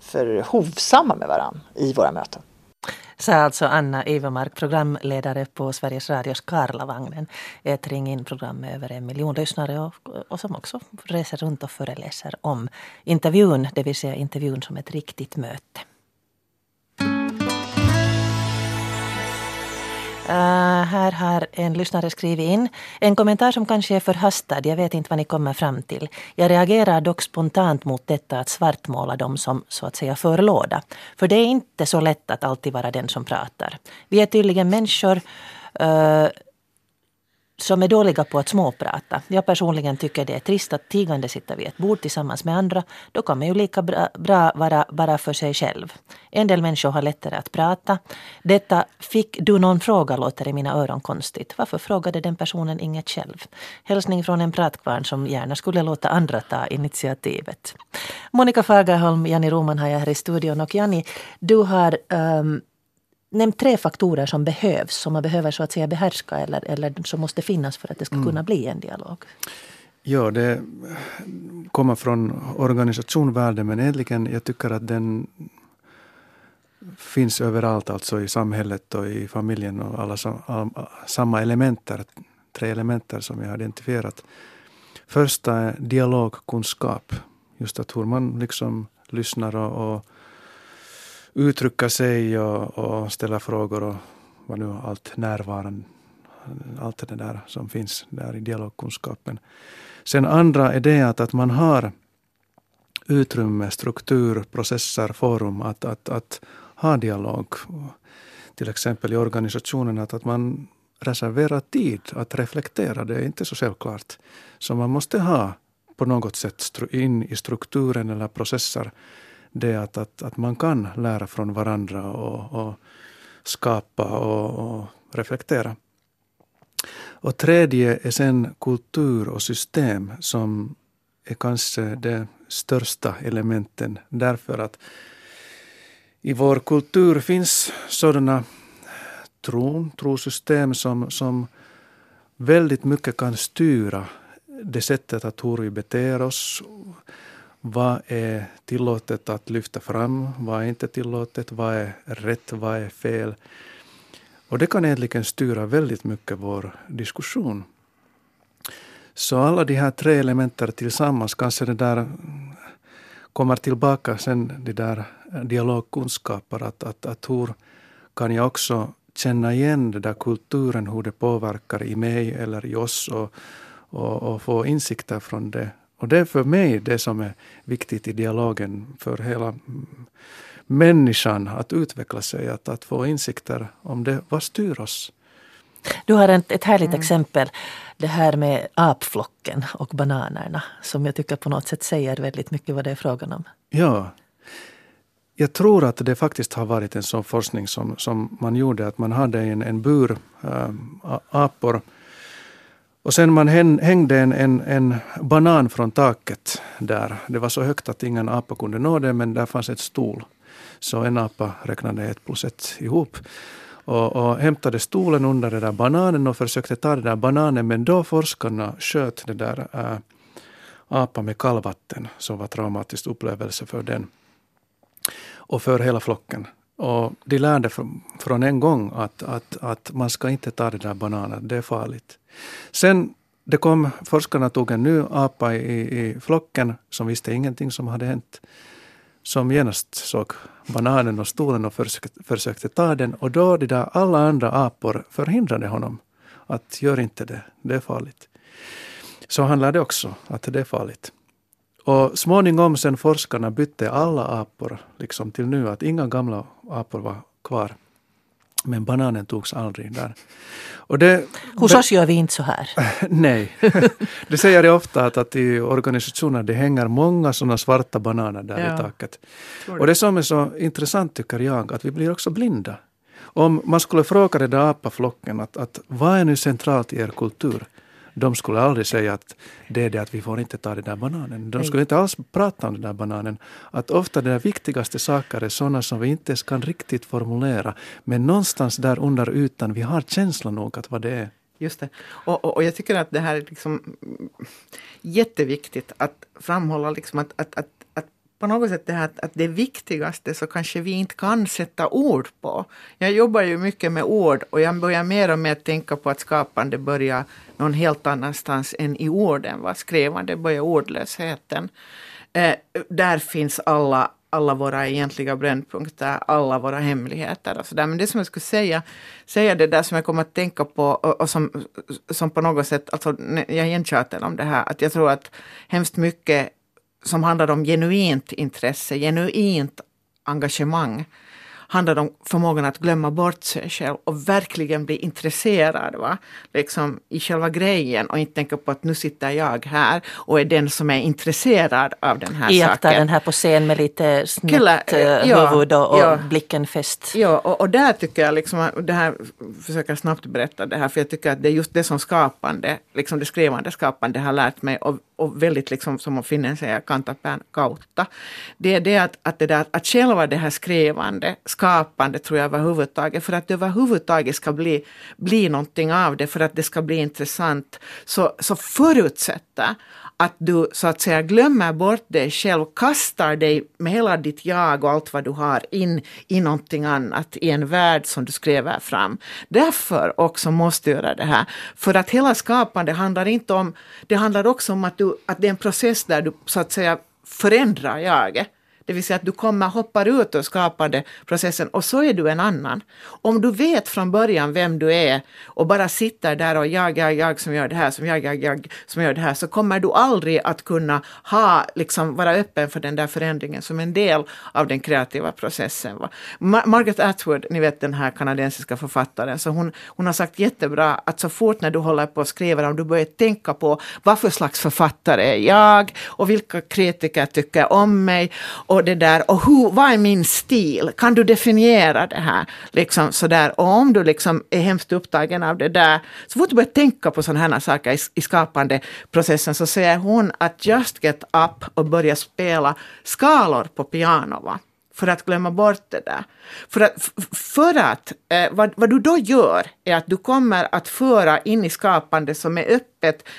för hovsamma med varandra i våra möten. Sa alltså Anna Ivermark, programledare på Sveriges Radios Karlavagnen. Ett ring in-program med över en miljon lyssnare och, och som också reser runt och föreläser om intervjun, det vill säga intervjun som ett riktigt möte. Uh, här har en lyssnare skrivit in en kommentar som kanske är förhastad. Jag vet inte vad ni kommer fram till. Jag reagerar dock spontant mot detta att svartmåla dem som så att säga förlåda. För det är inte så lätt att alltid vara den som pratar. Vi är tydligen människor uh, som är dåliga på att småprata. Jag personligen tycker det är trist att tigande sitta vid ett bord tillsammans med andra. Då kan man ju lika bra, bra vara bara för sig själv. En del människor har lättare att prata. Detta fick du någon fråga låter i mina öron konstigt. Varför frågade den personen inget själv? Hälsning från en pratkvarn som gärna skulle låta andra ta initiativet. Monica Fagerholm, Janni Roman har jag här i studion och Janni, du har um, nämnt tre faktorer som behövs, som man behöver så att säga behärska eller, eller som måste finnas för att det ska mm. kunna bli en dialog. Ja, det kommer från organisationvärlden men egentligen jag tycker att den finns överallt, alltså i samhället och i familjen och alla sam, all, samma elementer, tre elementer som jag har identifierat. Första är dialogkunskap, just att hur man liksom lyssnar och, och uttrycka sig och, och ställa frågor och vad nu allt närvarande, allt det där som finns där i dialogkunskapen. Sen andra är det att, att man har utrymme, struktur, processer, forum att, att, att ha dialog. Till exempel i organisationen att, att man reserverar tid att reflektera. Det är inte så självklart. Så man måste ha på något sätt in i strukturen eller processer det att, att, att man kan lära från varandra och, och skapa och, och reflektera. Och tredje är sen kultur och system som är kanske de största elementen därför att i vår kultur finns sådana tron, trosystem som, som väldigt mycket kan styra det sättet att hur vi beter oss. Vad är tillåtet att lyfta fram? Vad är inte tillåtet? Vad är rätt? Vad är fel? Och det kan egentligen styra väldigt mycket vår diskussion. Så alla de här tre elementen tillsammans, kanske det där kommer tillbaka sen de där dialogkunskaper, att, att, att hur kan jag också känna igen den där kulturen, hur det påverkar i mig eller i oss och, och, och få insikter från det. Och det är för mig det som är viktigt i dialogen för hela människan att utveckla sig, att, att få insikter om det, vad styr oss? Du har ett, ett härligt mm. exempel, det här med apflocken och bananerna, som jag tycker på något sätt säger väldigt mycket vad det är frågan om. Ja. Jag tror att det faktiskt har varit en sån forskning som, som man gjorde, att man hade en, en bur äh, apor och sen man hängde en, en, en, banan från taket där. Det var så högt att ingen apa kunde nå det, men där fanns ett stol. Så en apa räknade ett plus ett ihop och, och hämtade stolen under den där bananen och försökte ta den där bananen, men då forskarna sköt den där äh, apan med kallvatten, som var traumatisk upplevelse för den och för hela flocken. Och de lärde från en gång att, att, att man ska inte ta den där bananen, det är farligt. Sen det kom, forskarna tog en ny apa i, i flocken som visste ingenting som hade hänt som genast såg bananen och stolen och försökte, försökte ta den. Och då de där alla andra apor förhindrade honom att gör inte det, det är farligt. Så han lärde också att det är farligt. Och småningom sen forskarna bytte alla apor liksom till nu, att inga gamla apor var kvar. Men bananen togs aldrig där. Och det, Hos oss gör vi inte så här. Nej. det säger jag ofta att, att i organisationer det hänger många sådana svarta bananer där ja. i taket. Och det som är så intressant tycker jag, att vi blir också blinda. Om man skulle fråga den där apaflocken att, att vad är nu centralt i er kultur? De skulle aldrig säga att det är det att vi får inte ta den där bananen. De skulle inte alls prata om den där bananen. Att ofta de viktigaste saker är sådana som vi inte ens kan riktigt formulera. Men någonstans där under ytan, vi har känslan nog att vad det är. Just det. Och, och, och, jag tycker att det här är liksom jätteviktigt att framhålla liksom att, att, att på något sätt det här att, att det viktigaste så kanske vi inte kan sätta ord på. Jag jobbar ju mycket med ord och jag börjar mer och mer tänka på att skapande börjar någon helt annanstans än i orden. Va? Skrivande börjar ordlösheten. Eh, där finns alla, alla våra egentliga brännpunkter, alla våra hemligheter och så där. Men det som jag skulle säga, säga det där som jag kommer att tänka på och, och som, som på något sätt, alltså jag igentjatar om det här, att jag tror att hemskt mycket som handlade om genuint intresse, genuint engagemang handlar om förmågan att glömma bort sig själv och verkligen bli intresserad va? Liksom i själva grejen och inte tänka på att nu sitter jag här och är den som är intresserad av den här Iaktta saken. den här på scen med lite snett Killa, eh, ja, huvud och, och ja. blicken fäst. Ja, och, och, där tycker jag, liksom, det här försöker snabbt berätta det här, för jag tycker att det är just det som skapande, liksom det skrivande skapande har lärt mig och, och väldigt liksom som finna säger kantapään kautta. Det är det att, att, det där, att själva det här skrivande skapande tror jag överhuvudtaget. För att det överhuvudtaget ska bli, bli någonting av det, för att det ska bli intressant, så, så förutsätter att du så att säga glömmer bort dig själv, kastar dig med hela ditt jag och allt vad du har in i någonting annat, i en värld som du skriver fram. Därför också måste du göra det här. För att hela skapande handlar inte om, det handlar också om att, du, att det är en process där du så att säga förändrar jaget. Det vill säga att du kommer hoppar ut ur skapandeprocessen och så är du en annan. Om du vet från början vem du är och bara sitter där och jag, jag, jag som gör det här, som jag, jag, jag som gör det här, så kommer du aldrig att kunna ha, liksom, vara öppen för den där förändringen som en del av den kreativa processen. Va? Margaret Atwood, ni vet den här kanadensiska författaren, så hon, hon har sagt jättebra att så fort när du håller på och skriver, om du börjar tänka på vad för slags författare är jag och vilka kritiker tycker om mig och och det där och hur, vad är min stil? Kan du definiera det här? Liksom sådär. Och om du liksom är hemskt upptagen av det där, så fort du börjar tänka på sådana här saker i, i skapandeprocessen så säger hon att just get up och börja spela skalor på piano. Va? för att glömma bort det där. För att, för att eh, vad, vad, du då gör är att du kommer att föra in i skapande som är öppet,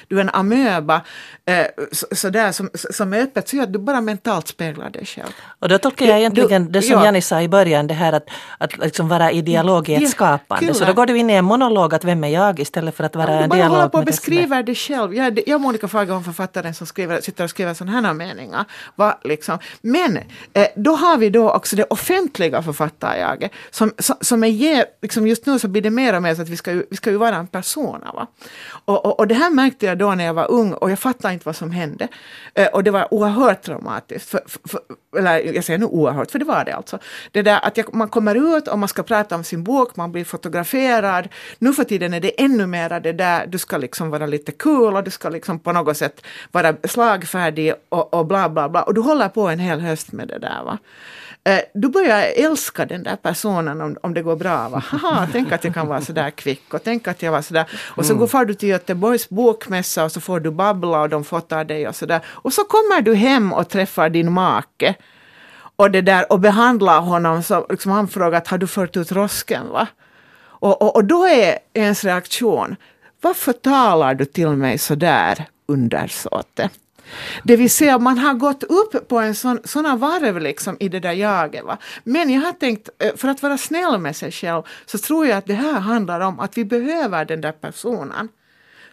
du är en amöba, eh, så, så som, som är öppet, så att du bara mentalt speglar dig själv. Och då tolkar jag egentligen du, det som ja. Janni sa i början, det här att, att liksom vara i dialog i ett skapande. Kul. Så då går du in i en monolog, att vem är jag, istället för att vara ja, en dialog med på och beskriver dig själv. Jag, jag och Monica Fagerholm, författaren som skriver, sitter och skriver sådana här meningar. Va, liksom. Men eh, då har vi då också det offentliga författarjaget. Som, som, som är, liksom just nu så blir det mer och mer så att vi ska ju, vi ska ju vara en persona. Va? Och, och, och, det här märkte jag då när jag var ung och jag fattade inte vad som hände. Eh, och det var oerhört traumatiskt. För, för, eller jag säger nu oerhört, för det var det alltså. Det där att jag, man kommer ut och man ska prata om sin bok, man blir fotograferad. Nu för tiden är det ännu mera det där, du ska liksom vara lite cool och du ska liksom på något sätt vara slagfärdig och, och bla bla bla. Och du håller på en hel höst med det där. Va? Eh, du börjar älska den där personen om, om det går bra. Va? Haha, tänk att jag kan vara så där kvick och tänk att jag var så där. Och så mm. går du till Göteborgs bokmässa och så får du babbla och de fotar dig och sådär. Och så kommer du hem och träffar din make och, det där, och behandlar honom som liksom han frågar har du fört ut rosken? Va? Och, och, och då är ens reaktion, varför talar du till mig så där undersåte? Det vill säga man har gått upp på en sån, såna varv liksom i det där jaget. Va? Men jag har tänkt, eh, för att vara snäll med sig själv, så tror jag att det här handlar om att vi behöver den där personen.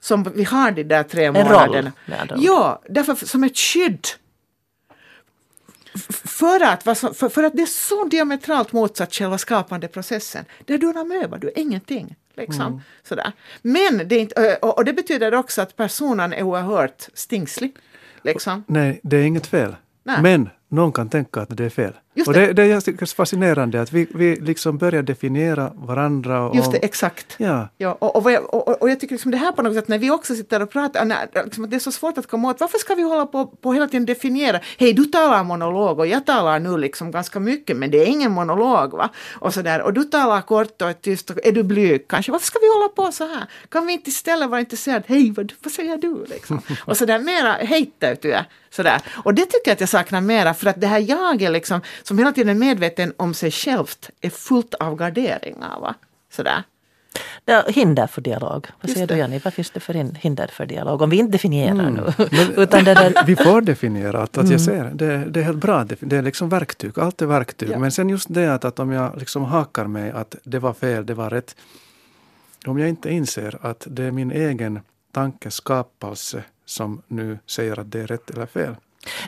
Som vi har de där tre månaderna. Ja, därför som ett skydd för att, för, för, att det är så diametralt motsatt själva skapande processen. Där du är amöba, du är ingenting. Liksom. Mm. Sådär. Men det, inte, och det betyder också att personen är oerhört stingslig. Liksom. Nej, det är inget fel. Nej. Men någon kan tänka att det är fel. Just och det, det är fascinerande att vi, vi liksom börjar definiera varandra. Och, Just det, exakt. Ja. Ja, och, och, och, och jag tycker liksom det här på något sätt när vi också sitter och pratar, när, liksom, det är så svårt att komma åt, varför ska vi hålla på, på hela tiden definiera, hej du talar monolog och jag talar nu liksom ganska mycket men det är ingen monolog va. Och så där, och du talar kort och tyst, och är du blyg kanske, varför ska vi hålla på så här? Kan vi inte istället vara intresserade, hej vad, vad säger du liksom? och så där mera heittäytyä sådär. Och det tycker jag att jag saknar mera för att det här jaget liksom, som hela tiden är medveten om sig självt är fullt av garderingar. Va? Sådär. Ja, hinder för dialog. Vad säger du Jenny? Vad finns det för hinder för dialog? Om vi inte definierar mm. nu. Utan det där... Vi får definiera. Att, att mm. jag ser, det, det är helt bra. Det är liksom verktyg. Allt är verktyg. Ja. Men sen just det att, att om jag liksom hakar mig att det var fel, det var rätt. Om jag inte inser att det är min egen tankeskapelse som nu säger att det är rätt eller fel.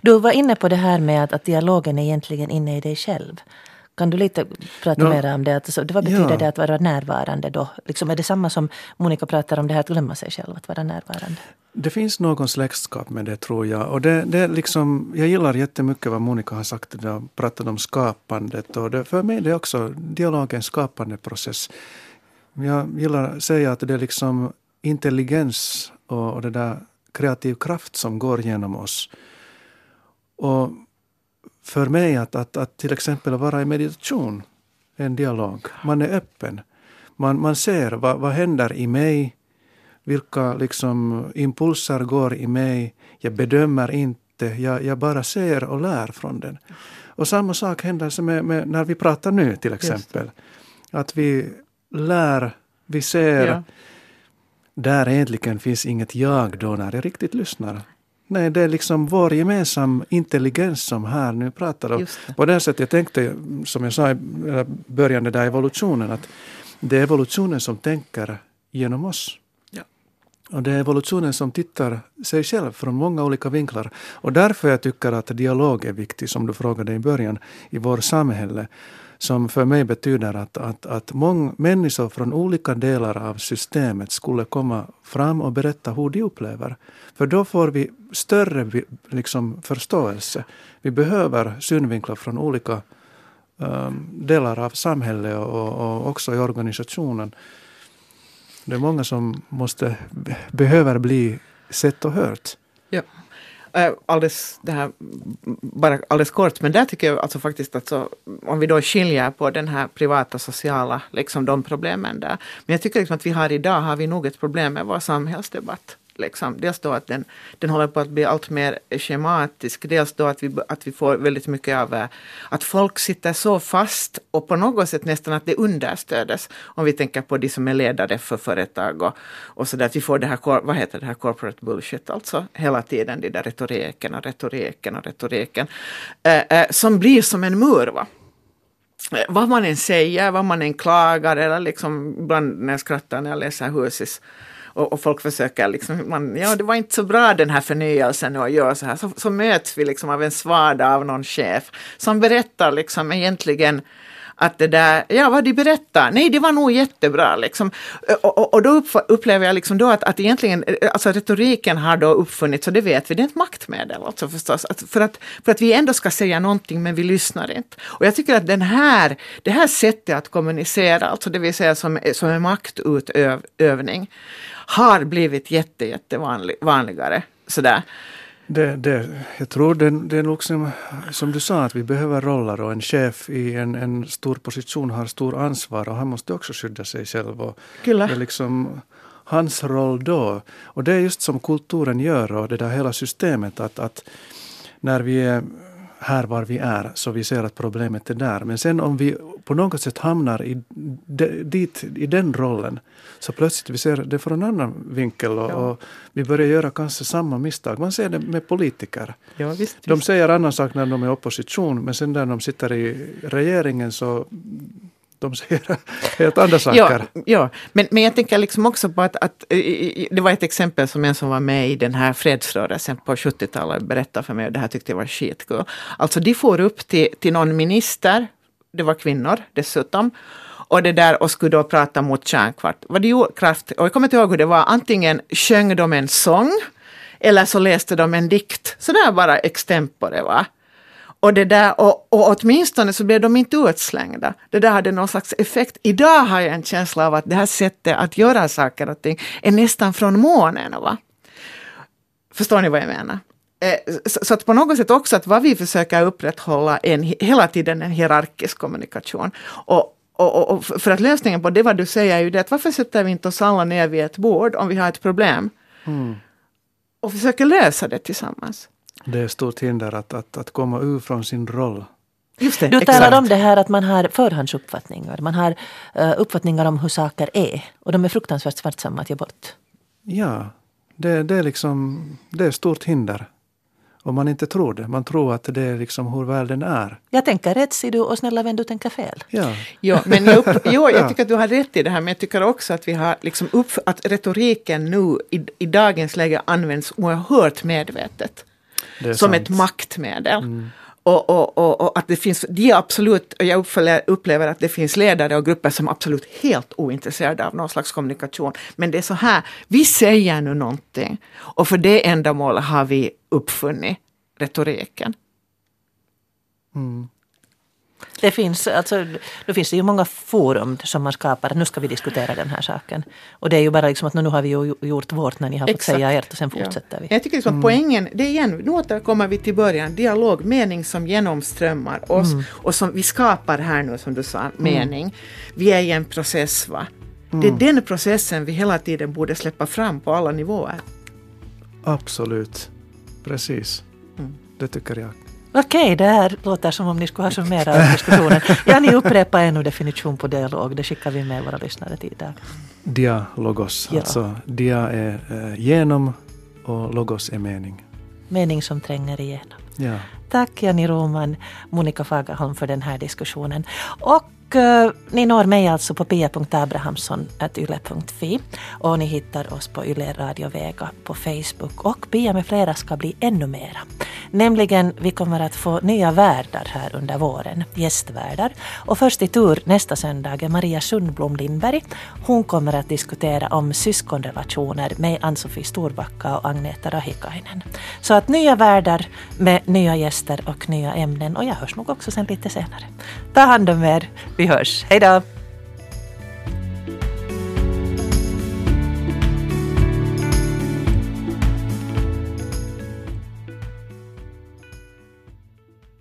Du var inne på det här med att, att dialogen är egentligen inne i dig själv. Kan du lite prata no, mer om det? Alltså, vad betyder ja. det att vara närvarande då? Liksom är det samma som Monica pratar om det här att glömma sig själv, att vara närvarande? Det finns någon släktskap med det tror jag. Och det, det liksom, jag gillar jättemycket vad Monica har sagt, när pratat om skapandet. Och det, för mig är det också dialogens skapande process. Jag gillar att säga att det är liksom intelligens och, och det där kreativ kraft som går genom oss. Och för mig att, att, att till exempel vara i meditation, en dialog. Man är öppen. Man, man ser vad, vad händer i mig, vilka liksom impulser går i mig. Jag bedömer inte, jag, jag bara ser och lär från den. Och samma sak händer med, med när vi pratar nu till exempel. Att vi lär, vi ser, Ja. där egentligen finns inget jag då när jag riktigt lyssnar. Nej, det är liksom vår gemensam intelligens som här nu pratar. Det. på det sättet, jag tänkte, som jag sa i eh, början, det där evolutionen, att det är evolutionen som tänker genom oss. Ja. Och det är evolutionen som tittar sig själv från många olika vinklar. Och därför jag tycker att dialog är viktig, som du frågade i början, i vårt samhälle. Som för mig betyder att, att, att många människor från olika delar av systemet skulle komma fram och berätta hur de upplever. För då får vi större liksom, förståelse. Vi behöver synvinklar från olika um, delar av samhället och, och också i organisationen. Det är många som måste, behöver bli sett och hört. Ja. Eh, alldeles, det här, bara alldeles kort, men där tycker jag alltså faktiskt att så, om vi då skiljer på den här privata sociala, liksom de problemen där. Men jag tycker liksom att vi har idag har vi nog ett problem med vår samhällsdebatt. Liksom. Dels då att den, den håller på att bli allt mer schematisk. Dels då att vi, att vi får väldigt mycket av eh, att folk sitter så fast och på något sätt nästan att det understödes. Om vi tänker på de som är ledare för företag och, och så där. Att vi får det här, vad heter det här corporate bullshit alltså. Hela tiden, de där retoriken och retoriken och retoriken. Eh, eh, som blir som en mur. Va? Eh, vad man än säger, vad man än klagar eller liksom ibland när jag skrattar när jag läser Husis och, och folk försöker liksom, man, ja det var inte så bra den här förnyelsen och gör så här, så, så möts vi liksom av en svada av någon chef som berättar liksom egentligen att det där, ja vad de berättar, nej det var nog jättebra liksom. Och, och, och då upplever jag liksom då att, att egentligen, alltså retoriken har då uppfunnits, och det vet vi, det är ett maktmedel alltså förstås. Att för, att, för att vi ändå ska säga någonting men vi lyssnar inte. Och jag tycker att den här, det här sättet att kommunicera, alltså det vill säga som, som en maktutövning, har blivit jätte, jätte vanlig, vanligare. Sådär. Det, det, jag tror det, det är nog som, som du sa att vi behöver roller och en chef i en, en stor position har stor ansvar och han måste också skydda sig själv. Och. Det är liksom hans roll då. Och det är just som kulturen gör och det där hela systemet att, att när vi är här var vi är så vi ser att problemet är där. Men sen om vi på något sätt hamnar i, de, dit, i den rollen så plötsligt vi ser det från en annan vinkel och, Ja. och vi börjar göra kanske samma misstag. Man ser det med politiker. Ja, visst, De säger annan sak när de är i opposition men sen när de sitter i regeringen så de säger helt andra saker. Ja, ja. Men, men jag tänker liksom också på att, att det var ett exempel som en som var med i den här fredsrörelsen på 70-talet berättade för mig och det här tyckte jag var skitkul. Alltså de får upp till, till någon minister, det var kvinnor dessutom, och det där och skulle då prata mot kärnkraft. Vad de gjorde, kraft, och jag kommer inte ihåg hur det var, antingen sjöng de en sång eller så läste de en dikt, sådär bara extempore. Va? Och, det där, och, och åtminstone så blev de inte utslängda. Det där hade någon slags effekt. Idag har jag en känsla av att det här sättet att göra saker och ting är nästan från månen. Va? Förstår ni vad jag menar? Eh, Så, att på något sätt också att vad vi försöker upprätthålla är en, hela tiden en hierarkisk kommunikation. Och, och, och, för att lösningen på det vad du säger är ju det att varför sätter vi inte oss alla ner vid ett bord om vi har ett problem? Och försöker lösa det tillsammans. Det är ett stort hinder att, att, att komma ur från sin roll. Just det, Du exakt. talar om det här att man har förhandsuppfattningar. Man har eh, uppfattningar om hur saker är. Och de är fruktansvärt smärtsamma att ge bort. Ja, det, det är liksom det är stort hinder. Om man inte tror det. Man tror att det är liksom hur världen är. Jag tänker rätt ser du och snälla vän du tänker fel. Ja, Ja, men jag, upp, jo, Ja. jag tycker att du har rätt i det här, men jag tycker också att vi har liksom upp, att retoriken nu i, i dagens läge används oerhört medvetet. Som sant. ett maktmedel. Och, och, och, och att det finns, de är absolut, och jag upplever, att det finns ledare och grupper som är absolut helt ointresserade av någon slags kommunikation. Men det är så här, vi säger nu någonting och för det ändamålet har vi uppfunnit retoriken. Det finns, alltså, då finns det ju många forum som man skapar. Nu ska vi diskutera den här saken. Och det är ju bara liksom att nu har vi ju gjort vårt när ni har fått Exakt. säga ert och sen fortsätter Ja. vi. Jag tycker liksom att poängen, det är igen, nu återkommer vi till början, dialog, mening som genomströmmar oss och som vi skapar här nu som du sa, mening. Vi är i en process va. Det är den processen vi hela tiden borde släppa fram på alla nivåer. Absolut. Precis. Det tycker jag. Okej, det här låter som om ni skulle ha summerat diskussionen. Ja, ni upprepar ännu definition på dialog. Det skickar vi med våra lyssnare till idag. Dialogos, Ja. alltså dia är eh, genom och logos är mening. Mening som tränger igenom. Ja. Tack Janni Roman, Monica Fagerholm för den här diskussionen. Och eh, ni når mig alltså på pia.abrahamsson.yle.fi och ni hittar oss på Yle Radio Vega på Facebook. Och Pia med flera ska bli ännu mera. Nämligen, vi kommer att få nya värdar här under våren, gästvärdar. Och först i tur nästa söndag är Maria Sundblom Lindberg. Hon kommer att diskutera om syskonrelationer med Ann-Sofie Storbacka och Agneta Rahikainen. Så att nya värdar med nya gäster och nya ämnen och jag hörs nog också sen lite senare. Ta hand om er, vi hörs, hej då!